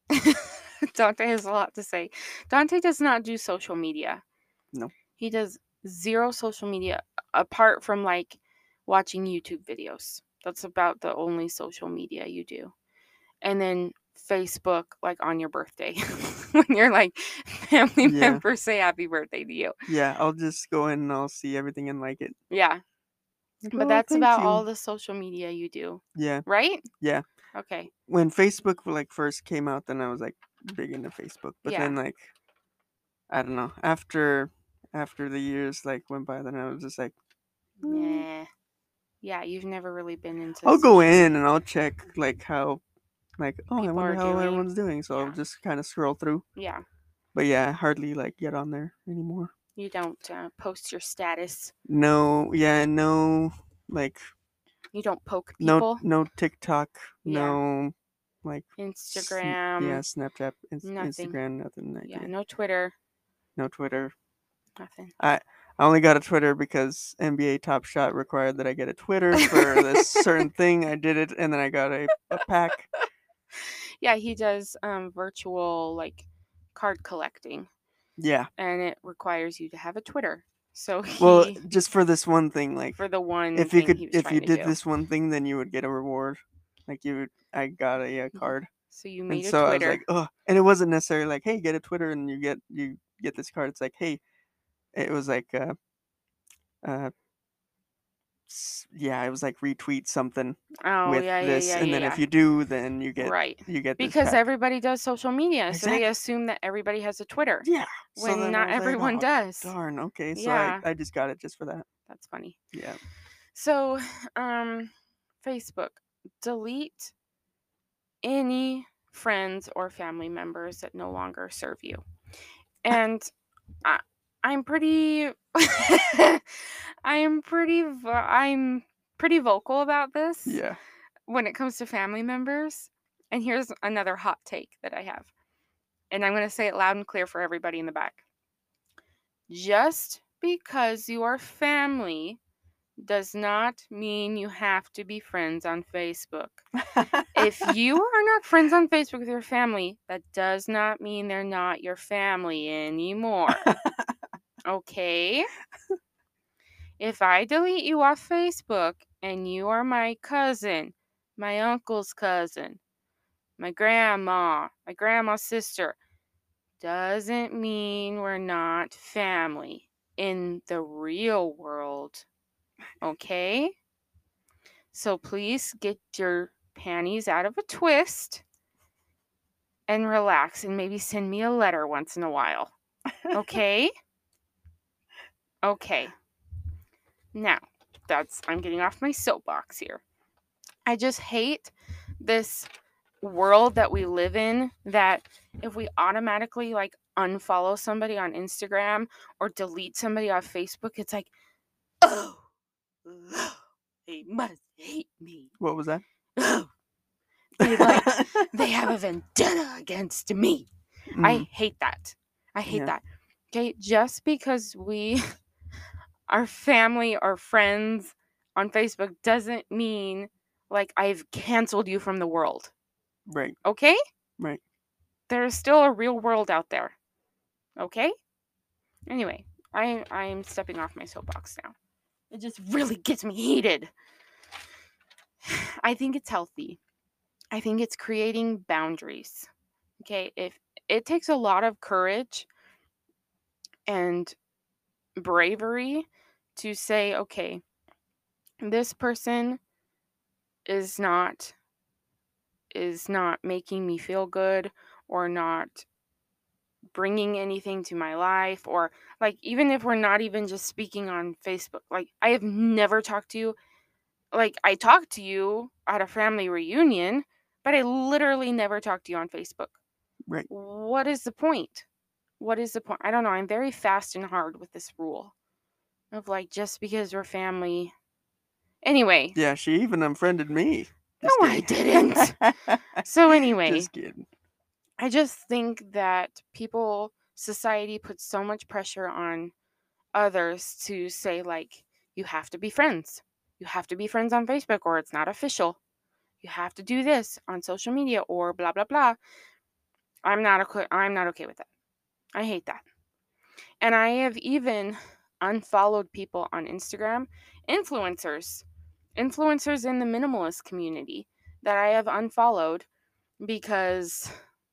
Dante has a lot to say. Dante does not do social media. No. He does zero social media apart from like watching YouTube videos. That's about the only social media you do. And then Facebook, like on your birthday, when you're like family Yeah. members say happy birthday to you. yeah. I'll just go in and I'll see everything and like it. Yeah. Like, But "Oh, that's about you." all the social media you do, Yeah, right? Yeah. Okay. when Facebook like first came out, then I was like big into Facebook. But Yeah. then like I don't know. After after the years like went by, then I was just like, "Mm." Nah. Yeah, you've never really been into. I'll go in and I'll check like how, like oh, I People wonder are how doing. everyone's doing. So Yeah. I'll just kind of scroll through. Yeah, But yeah, I hardly like get on there anymore. you don't uh, post your status. No, yeah, no, like You don't poke people. no no TikTok, Yeah. no, like Instagram. yeah, Snapchat, ins- nothing. Instagram, nothing. Like Yeah, that. no Twitter. no Twitter. Nothing. I only got a Twitter because NBA Top Shot required that I get a Twitter for this certain thing. I did it, and then I got a, a pack. Yeah, he does um, virtual like card collecting, Yeah. and it requires you to have a Twitter. So he, Well, just for this one thing, like for the one if you could, if you did do. this one thing, then you would get a reward. Like you, would, I got a, uh Mhm. card, so you and made a so I was Twitter. like, oh, and it wasn't necessarily like, hey, get a Twitter and you get you get this card. It's like, hey, it was like, uh, uh, yeah, it was like retweet something oh with yeah, yeah, this, yeah, and then yeah. if you do, then you get right. you get this Because pack. everybody does social media, so they assume that everybody has a Twitter yeah, when I not was like, everyone "Oh, does. Darn. Okay, so Yeah. I, I just got it just for that. That's funny. Yeah. So, um, Facebook, delete any friends or family members that no longer serve you. And I, I'm pretty, I am pretty, vo- I'm pretty vocal about this Yeah. when it comes to family members. And here's another hot take that I have. And I'm going to say it loud and clear for everybody in the back. Just because you are family does not mean you have to be friends on Facebook. If you are not friends on Facebook with your family, that does not mean they're not your family anymore. Okay? If I delete you off Facebook and you are my cousin, my uncle's cousin, my grandma, my grandma's sister, doesn't mean we're not family in the real world. Okay? So please get your panties out of a twist and relax and maybe send me a letter once in a while. Okay? Okay. Now, that's I'm getting off my soapbox here. I just hate this world that we live in that if we automatically like unfollow somebody on Instagram or delete somebody off Facebook, it's like, oh, oh, they must hate me. what was that? Oh, they like they have a vendetta against me. I Mm, hate that. I hate Yeah. that. Okay, just because we are family or friends on Facebook doesn't mean like I've canceled you from the world. right. Okay? Right. There's still a real world out there. Okay? Anyway, I I'm stepping off my soapbox now. It just really gets me heated. I think it's healthy. I think it's creating boundaries. Okay, if it takes a lot of courage and bravery to say, okay, this person is not is not making me feel good or not bringing anything to my life or like even if we're not even just speaking on Facebook like I have never talked to you like I talked to you at a family reunion but I literally never talked to you on Facebook. Right. what is the point? What is the point? I don't know I'm very fast and hard with this rule of like just because we're family anyway Yeah, she even unfriended me. No, Just I kidding. so anyway Just kidding. I just think that people, society puts so much pressure on others to say, like, you have to be friends. You have to be friends on Facebook or it's not official. You have to do this on social media or blah, blah, blah. I'm not, okay, I'm not okay with that. I hate that. And I have even unfollowed people on Instagram, influencers, influencers in the minimalist community that I have unfollowed because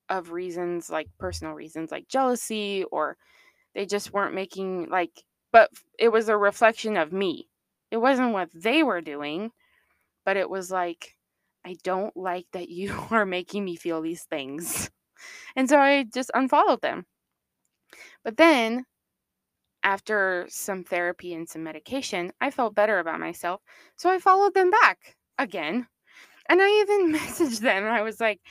of reasons like personal reasons like jealousy or they just weren't making like but it was a reflection of me. It wasn't what they were doing but it was like i don't like that you are making me feel these things. And so i just unfollowed them. But then, after some therapy and some medication, I felt better about myself. So I followed them back again. And I even messaged them. I was like,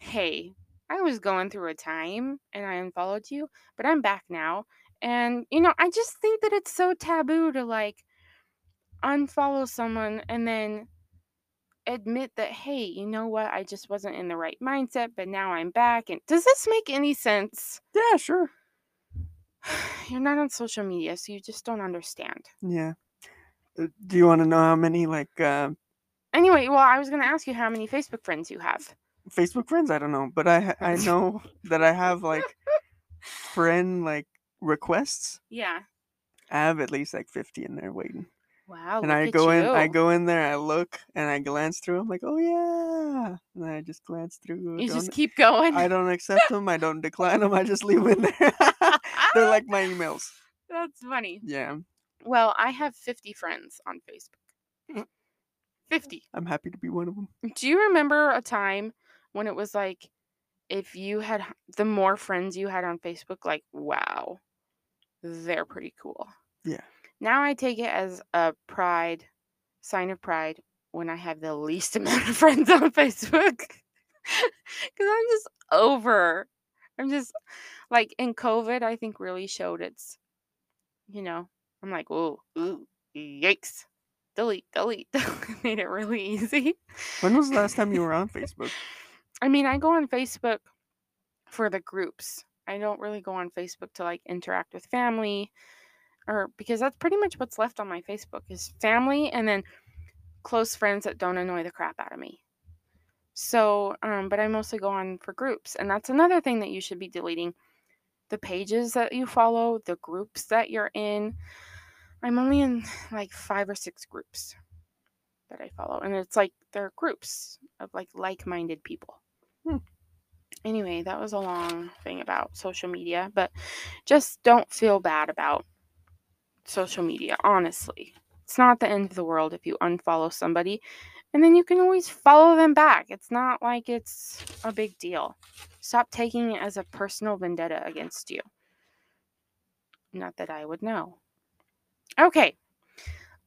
hey, I was going through a time and I unfollowed you, but I'm back now. And, you know, I just think that it's so taboo to like unfollow someone and then admit that, hey, you know what? I just wasn't in the right mindset, but now I'm back. And does this make any sense? Yeah, sure. You're not on social media, so you just don't understand. Yeah. Uh, Do you want to know how many like uh, Anyway, well, I was going to ask you how many Facebook friends you have. Facebook friends? I don't know, but I I know that I have like friend like requests. Yeah. I have at least like fifty in there waiting. Wow. and I go in, I go in there, I look, and I glance through. I'm like, oh yeah, and I just glance through. You just keep going. I don't accept them. I don't decline them. I just leave them in there. They're like my emails. That's funny. Yeah, Well, I have 50 friends on Facebook. Mm. 50. I'm happy to be one of them. Do you remember a time when it was like if you had the more friends you had on Facebook, like, wow, they're pretty cool. Yeah. Now I take it as a pride, sign of pride, when I have the least amount of friends on Facebook. Because I'm just over. I'm just like in COVID, I think really showed its, you know, I'm like, whoa, ooh, yikes. Delete, delete. Made it really easy. When was the last time you were on Facebook? I mean, I go on Facebook for the groups. I don't really go on Facebook to like interact with family or because that's pretty much what's left on my Facebook is family and then close friends that don't annoy the crap out of me. So, um, but I mostly go on for groups. And that's another thing that you should be deleting the pages that you follow, the groups that you're in. I'm only in like five or six groups that I follow. And it's like they're groups of like like minded people. Hmm. Anyway, that was a long thing about social media, but just don't feel bad about social media, honestly. It's not the end of the world if you unfollow somebody, and then you can always follow them back. It's not like it's a big deal. Stop taking it as a personal vendetta against you. Not that I would know. Okay.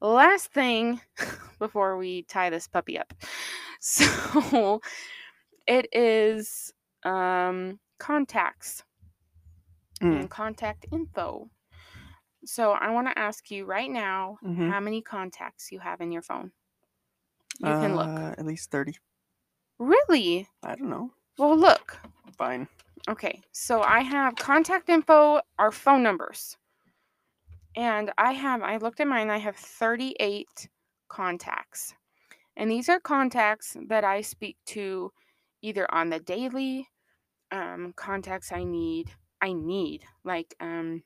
Last thing before we tie this puppy up. So it is um contacts Mm. and contact info. So I want to ask you right now Mhm. how many contacts you have in your phone. You can look. Uh, At least thirty. Really? I don't know. Well, look. Fine. Okay, so I have contact info, our phone numbers. And I have, I looked at mine, I have 38 contacts. And these are contacts that I speak to either on the daily, um, contacts I need, I need, like, um,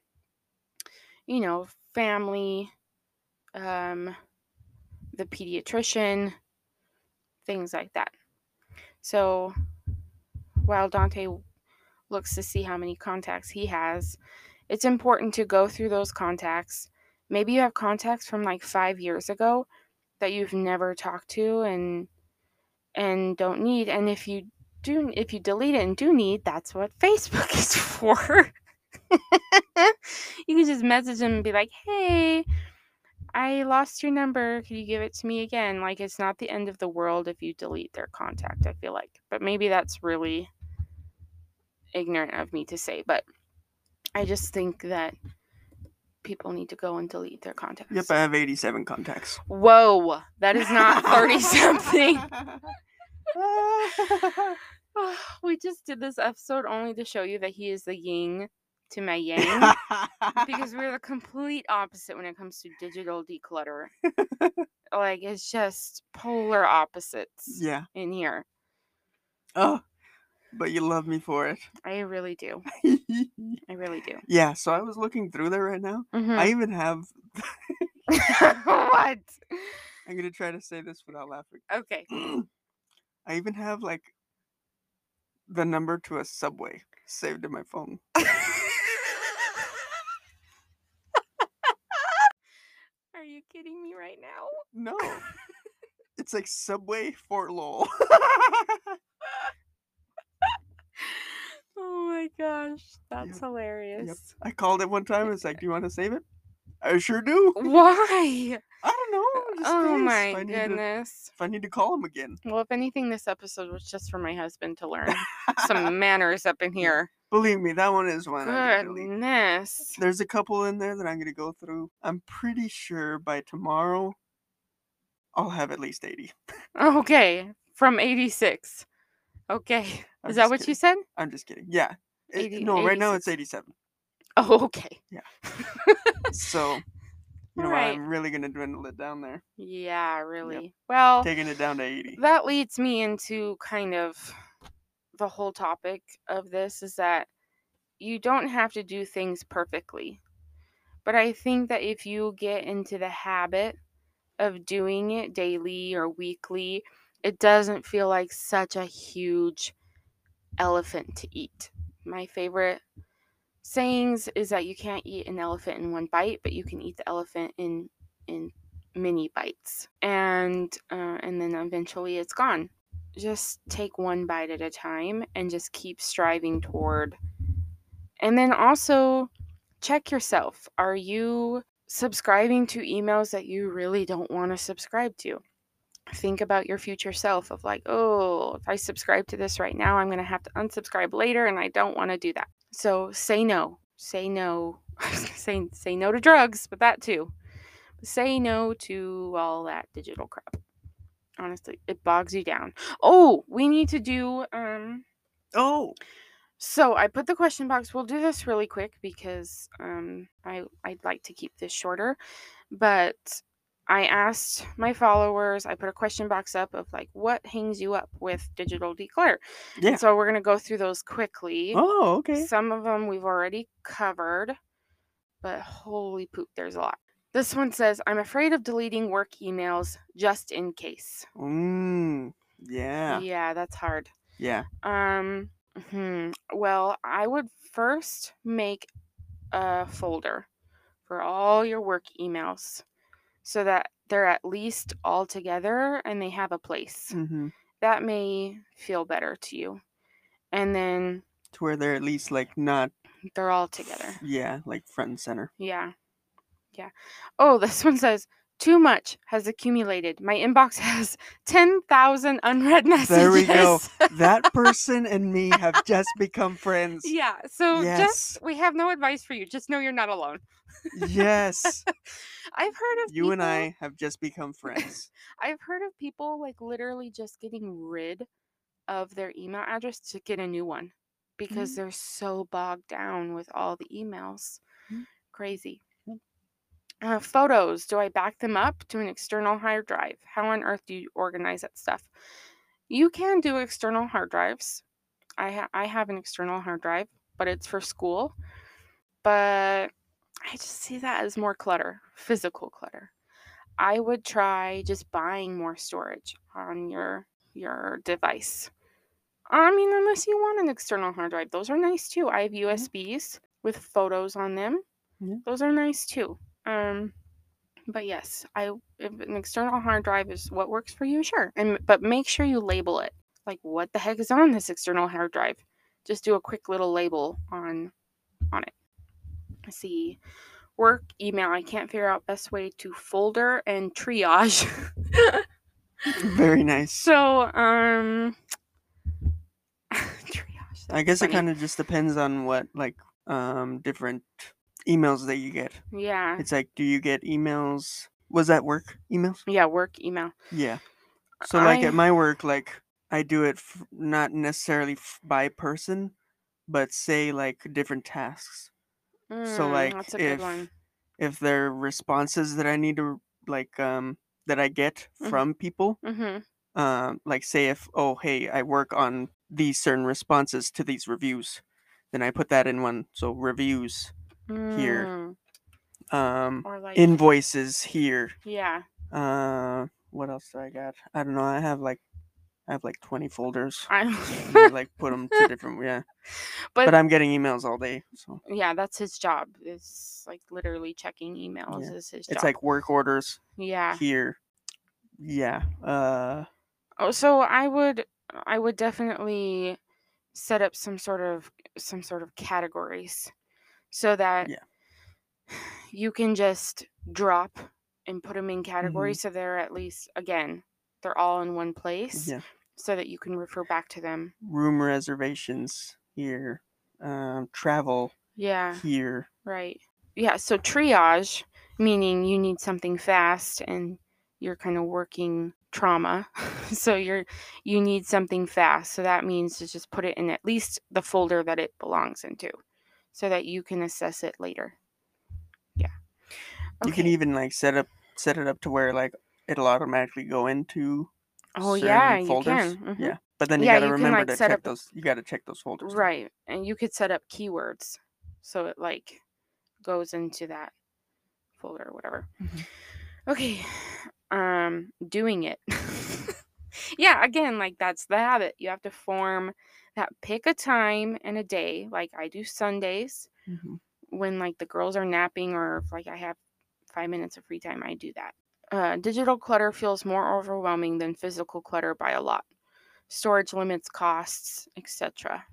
you know, family, um, the pediatrician, things like that. So while Dante looks to see how many contacts he has, it's important to go through those contacts. Maybe you have contacts from like five years ago that you've never talked to and and don't need. And if you do if you delete it and do need, that's what Facebook is for. you can just message them and be like, hey, I lost your number. Could you give it to me again? Like it's not the end of the world if you delete their contact, I feel like. But maybe that's really ignorant of me to say, but I just think that people need to go and delete their contacts. Yep, I have eighty-seven contacts. Whoa, that is not 30 something. we just did this episode only to show you that he is the yin to my yang because we're the complete opposite when it comes to digital declutter. like it's just polar opposites yeah. in here. Oh, but you love me for it. I really do. I really do. yeah. So I was looking through there right now. Mhm. I even have. what? I'm gonna try to say this without laughing. Okay. I even have like the number to a subway saved in my phone. Are you kidding me right now? No. it's like Subway Fort Lowell. Oh my gosh, that's Yep. hilarious. I called it one time. and It's like, do you want to save it? I sure do. Why? I don't know. Oh curious my if need to- goodness. if I need to call him again. Well, if anything, this episode was just for my husband to learn some manners up in here. Believe me, that one is one. I need to delete. Goodness. There's a couple in there that I'm gonna go through. I'm pretty sure by tomorrow, I'll have at least eighty. Okay, from 86. Okay. I'm Is that what you said? I'm just kidding. Yeah. It- 80 no, right now it's 87. Oh, okay. Yeah. so, you know, what, Alright. I'm really gonna dwindle it down there, Yeah, really. Well, taking it down to 80. that leads me into kind of the whole topic of this is that you don't have to do things perfectly. But I think that if you get into the habit of doing it daily or weekly, it doesn't feel like such a huge elephant to eat. My favorite sayings is that you can't eat an elephant in one bite, but you can eat the elephant in in mini bites, and uh, and then eventually it's gone. Just take one bite at a time and just keep striving toward. And then also check yourself. Are you subscribing to emails that you really don't want to subscribe to? Think about your future self of like, oh, if I subscribe to this right now, I'm going to have to unsubscribe later and I don't want to do that. So say no. Say no. say say no to drugs, but that too. Say no to all that digital crap. Honestly, it bogs you down. Oh, we need to do um Oh, so I put the question box. We'll do this really quick because um, I I'd like to keep this shorter. But I asked my followers. I put a question box up of like, what hangs you up with digital declutter? Yeah. And so we're gonna go through those quickly. oh, okay. Some of them we've already covered, but holy poop, there's a lot. This one says, I'm afraid of deleting work emails just in case. Mm, yeah, yeah that's hard. yeah. Um, hmm. Well, I would first make a folder for all your work emails so that they're at least all together and they have a place. Mm-hmm. That may feel better to you. And then To where they're at least like not, they're all together. yeah, like front and center. Yeah. Yeah. Oh, this one says, too much has accumulated. My inbox has 10,000 unread messages. There we go. That person and me have just become friends. Yeah. So Yes. just we have no advice for you. Just know you're not alone. Yes, I've heard of you and I have just become friends. I've heard of people like literally just getting rid of their email address to get a new one because Mm. they're so bogged down with all the emails. Mm. Crazy. Uh, photos. Do I back them up to an external hard drive? How on earth do you organize that stuff? You can do external hard drives. I ha- I have an external hard drive, but it's for school. But I just see that as more clutter, physical clutter. I would try just buying more storage on your your device. I mean, unless you want an external hard drive, those are nice too. I have USBs with photos on them. Yeah. Those are nice too. Um, but yes, I if an external hard drive is what works for you, sure. And but make sure you label it. Like, what the heck is on this external hard drive? Just do a quick little label on on it. Let's see. Work email. I can't figure out best way to folder and triage. Very nice. so, um, triage. I guess it kind of just depends on what like um different emails that you get. Yeah. It's like, do you get emails? Was that work emails? Yeah. Work email. Yeah. So like at my work, like I do it f- not necessarily f- by person, but say like different tasks. So Mm, like a good if if there are responses that I need to like um that I get Mhm. from people, Mm-hmm. um like say if oh hey I work on these certain responses to these reviews, then I put that in one. So reviews, here. Mm, um or like invoices here. yeah. Uh, what else do I got? I don't know. I have like I have like twenty folders. I like put them to different yeah. but, But I'm getting emails all day, so yeah, that's his job. It's like literally checking emails Yeah. is his it's like work orders yeah. here. Yeah. Uh. Oh, so I would I would definitely set up some sort of some sort of categories so that Yeah. you can just drop and put them in Mm-hmm. categories so they're at least again they're all in one place Yeah. so that you can refer back to them Room reservations here. Um, travel yeah here. right yeah so triage meaning you need something fast and you're kind of working trauma so you're you need something fast so that means to just put it in at least the folder that it belongs into so that you can assess it later yeah You can even like set up set it up to where like it'll automatically go into oh yeah you folders. can mhm. Yeah. But then you Yeah, gotta you can, remember like, to check up- those you gotta check those folders. right and you could set up keywords so it like goes into that folder or whatever Mhm. okay um doing it yeah again like that's the habit you have to form that pick a time and a day like i do sundays Mhm. when like the girls are napping or if like i have five minutes of free time i do that uh, digital clutter feels more overwhelming than physical clutter by a lot storage limits costs etc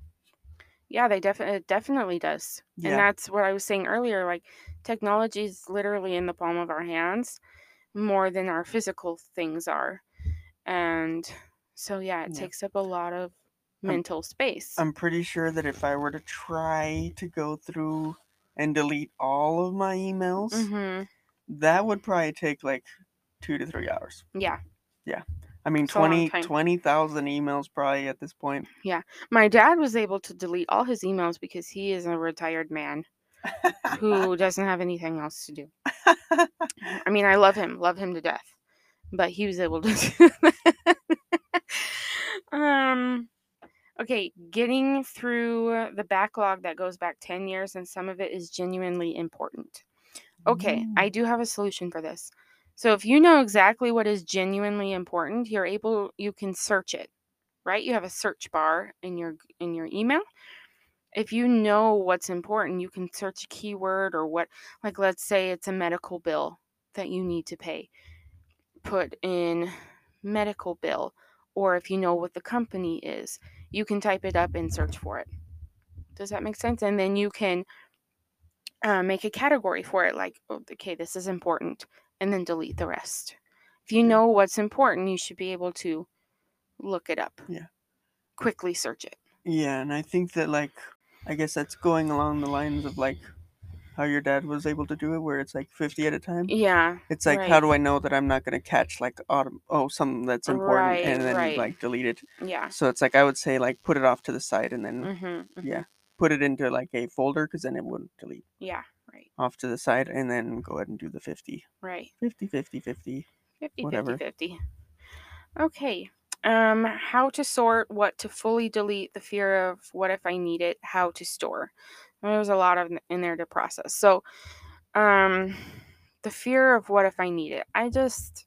yeah they definitely definitely does Yeah. and that's what i was saying earlier like technology is literally in the palm of our hands more than our physical things are and so yeah it Yeah. takes up a lot of mental space I'm pretty sure that if I were to try to go through and delete all of my emails, hmm that would probably take like two to three hours. yeah Yeah. I mean, It's a long 20 time. 20,000 emails probably at this point. Yeah. My dad was able to delete all his emails because he is a retired man who doesn't have anything else to do I mean, I love him, love him to death, but he was able to do that. um, okay, getting through the backlog that goes back 10 years, and some of it is genuinely important. Okay, mm. I do have a solution for this. So if you know exactly what is genuinely important, you're able you can search it. Right? You have a search bar in your in your email. If you know what's important, you can search a keyword or what like let's say it's a medical bill that you need to pay. Put in medical bill or if you know what the company is, you can type it up and search for it. Does that make sense? And then you can uh, make a category for it like oh, okay this is important and then delete the rest if you know what's important you should be able to look it up Yeah. quickly search it Yeah, and I think that like I guess that's going along the lines of like how your dad was able to do it where it's like 50 at a time. yeah It's like how do I know that I'm not going to catch like autumn oh something that's important Right, and then right. like delete it. yeah So it's like I would say like put it off to the side and then mm-hmm, yeah, put it into like a folder cuz then it wouldn't delete yeah right off to the side and then go ahead and do the 50 right 50 50 50. 50 Whatever. 50 50 okay um how to sort what to fully delete the fear of what if i need it how to store there's a lot of in there to process. So um the fear of what if i need it i just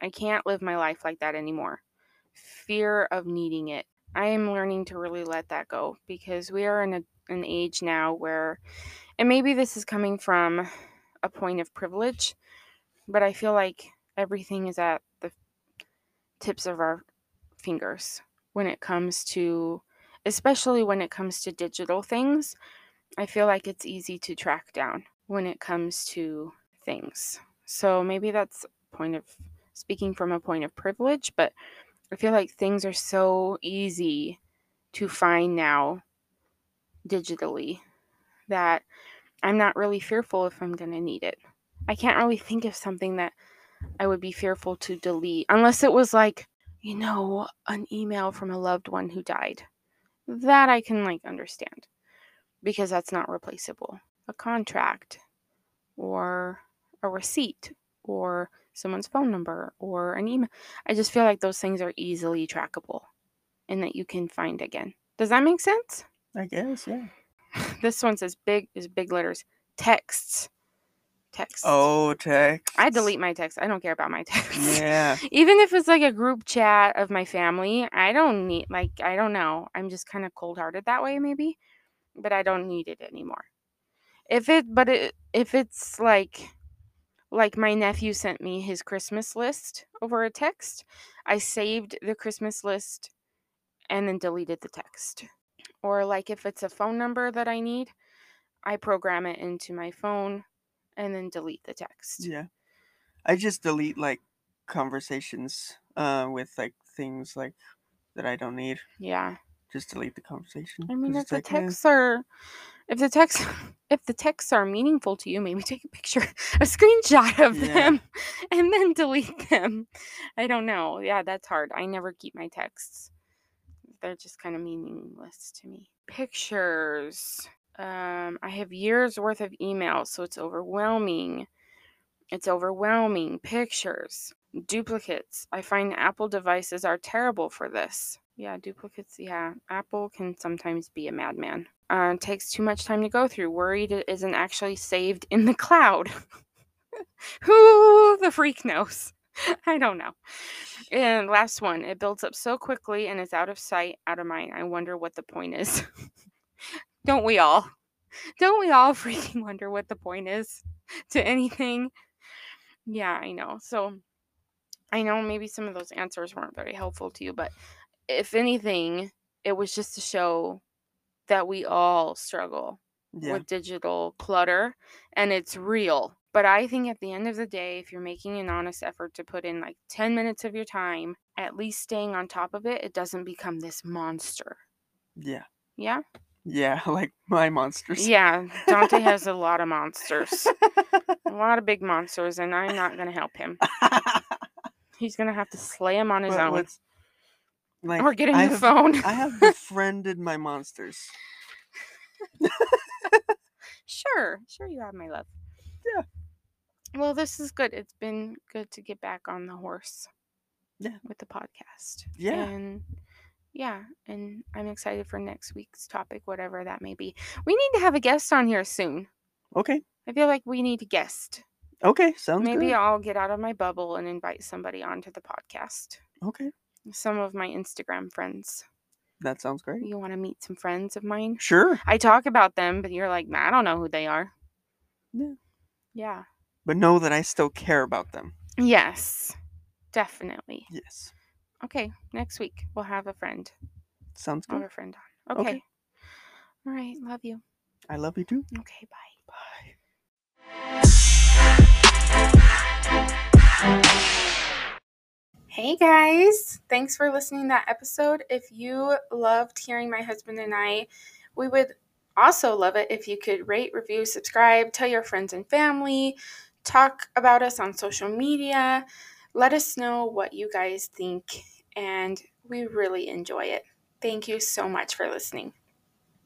i can't live my life like that anymore. Fear of needing it. I am learning to really let that go because we are in a, an age now where and maybe this is coming from a point of privilege but i feel like everything is at the tips of our fingers when it comes to especially when it comes to digital things i feel like it's easy to track down when it comes to things. So maybe that's point of speaking from a point of privilege but i feel like things are so easy to find now digitally that i'm not really fearful if i'm going to need it. I can't really think of something that I would be fearful to delete unless it was like, you know, an email from a loved one who died. That I can like understand because that's not replaceable. A contract or a receipt or someone's phone number or an email. I just feel like those things are easily trackable and that you can find again. Does that make sense? I guess, yeah. This one says big is big letters. Texts. Texts. Oh, text. I delete my texts. I don't care about my texts. Yeah. Even if it's like a group chat of my family, I don't need like I don't know. I'm just kind of cold-hearted that way maybe, but I don't need it anymore. If it but it, if it's like like my nephew sent me his Christmas list over a text, I saved the Christmas list and then deleted the text. Or like if it's a phone number that I need, I program it into my phone and then delete the text. Yeah. I just delete like conversations uh with like things like that I don't need. Yeah. Just delete the conversation. I mean, if the like, eh, texts are if the text if the texts are meaningful to you, maybe take a picture, a screenshot of Yeah. them and then delete them. I don't know. Yeah, that's hard. I never keep my texts. They're just kind of meaningless to me. Pictures. Um, I have years worth of emails, so it's overwhelming. It's overwhelming. Pictures. Duplicates. I find Apple devices are terrible for this. Yeah, duplicates. Yeah, Apple can sometimes be a madman. Uh, takes too much time to go through. Worried it isn't actually saved in the cloud. Who the freak knows? I don't know. And last one, it builds up so quickly and is out of sight, out of mind. I wonder what the point is. don't we all? Don't we all freaking wonder what the point is to anything? Yeah, I know. So I know maybe some of those answers weren't very helpful to you, but if anything, it was just to show that we all struggle yeah. with digital clutter and it's real. But I think at the end of the day, if you're making an honest effort to put in like 10 minutes of your time, at least staying on top of it, it doesn't become this monster. Yeah. Yeah? Yeah, like my monsters. Yeah. Dante has a lot of monsters, a lot of big monsters, and I'm not going to help him. He's going to have to slay them on his own what's- like, or get a I have, phone. I have befriended my monsters. Sure, sure, you have my love. Yeah. Well, this is good. It's been good to get back on the horse. Yeah. With the podcast. Yeah. And yeah, and I'm excited for next week's topic, whatever that may be. We need to have a guest on here soon. Okay. I feel like we need a guest. Okay. Sounds Maybe good. I'll get out of my bubble and invite somebody onto the podcast. Okay. Some of my Instagram friends. That sounds great. You want to meet some friends of mine? Sure. I talk about them, but you're like, I don't know who they are. Yeah. Yeah. But know that I still care about them. Yes, definitely. Yes. Okay, next week we'll have a friend. Sounds I'll good. have a friend on. Okay. Okay. All right. Love you. I love you too. Okay. Bye. Bye. Hey guys, thanks for listening to that episode. If you loved hearing my husband and I, we would also love it if you could rate, review, subscribe, tell your friends and family, talk about us on social media. Let us know what you guys think, and we really enjoy it. Thank you so much for listening.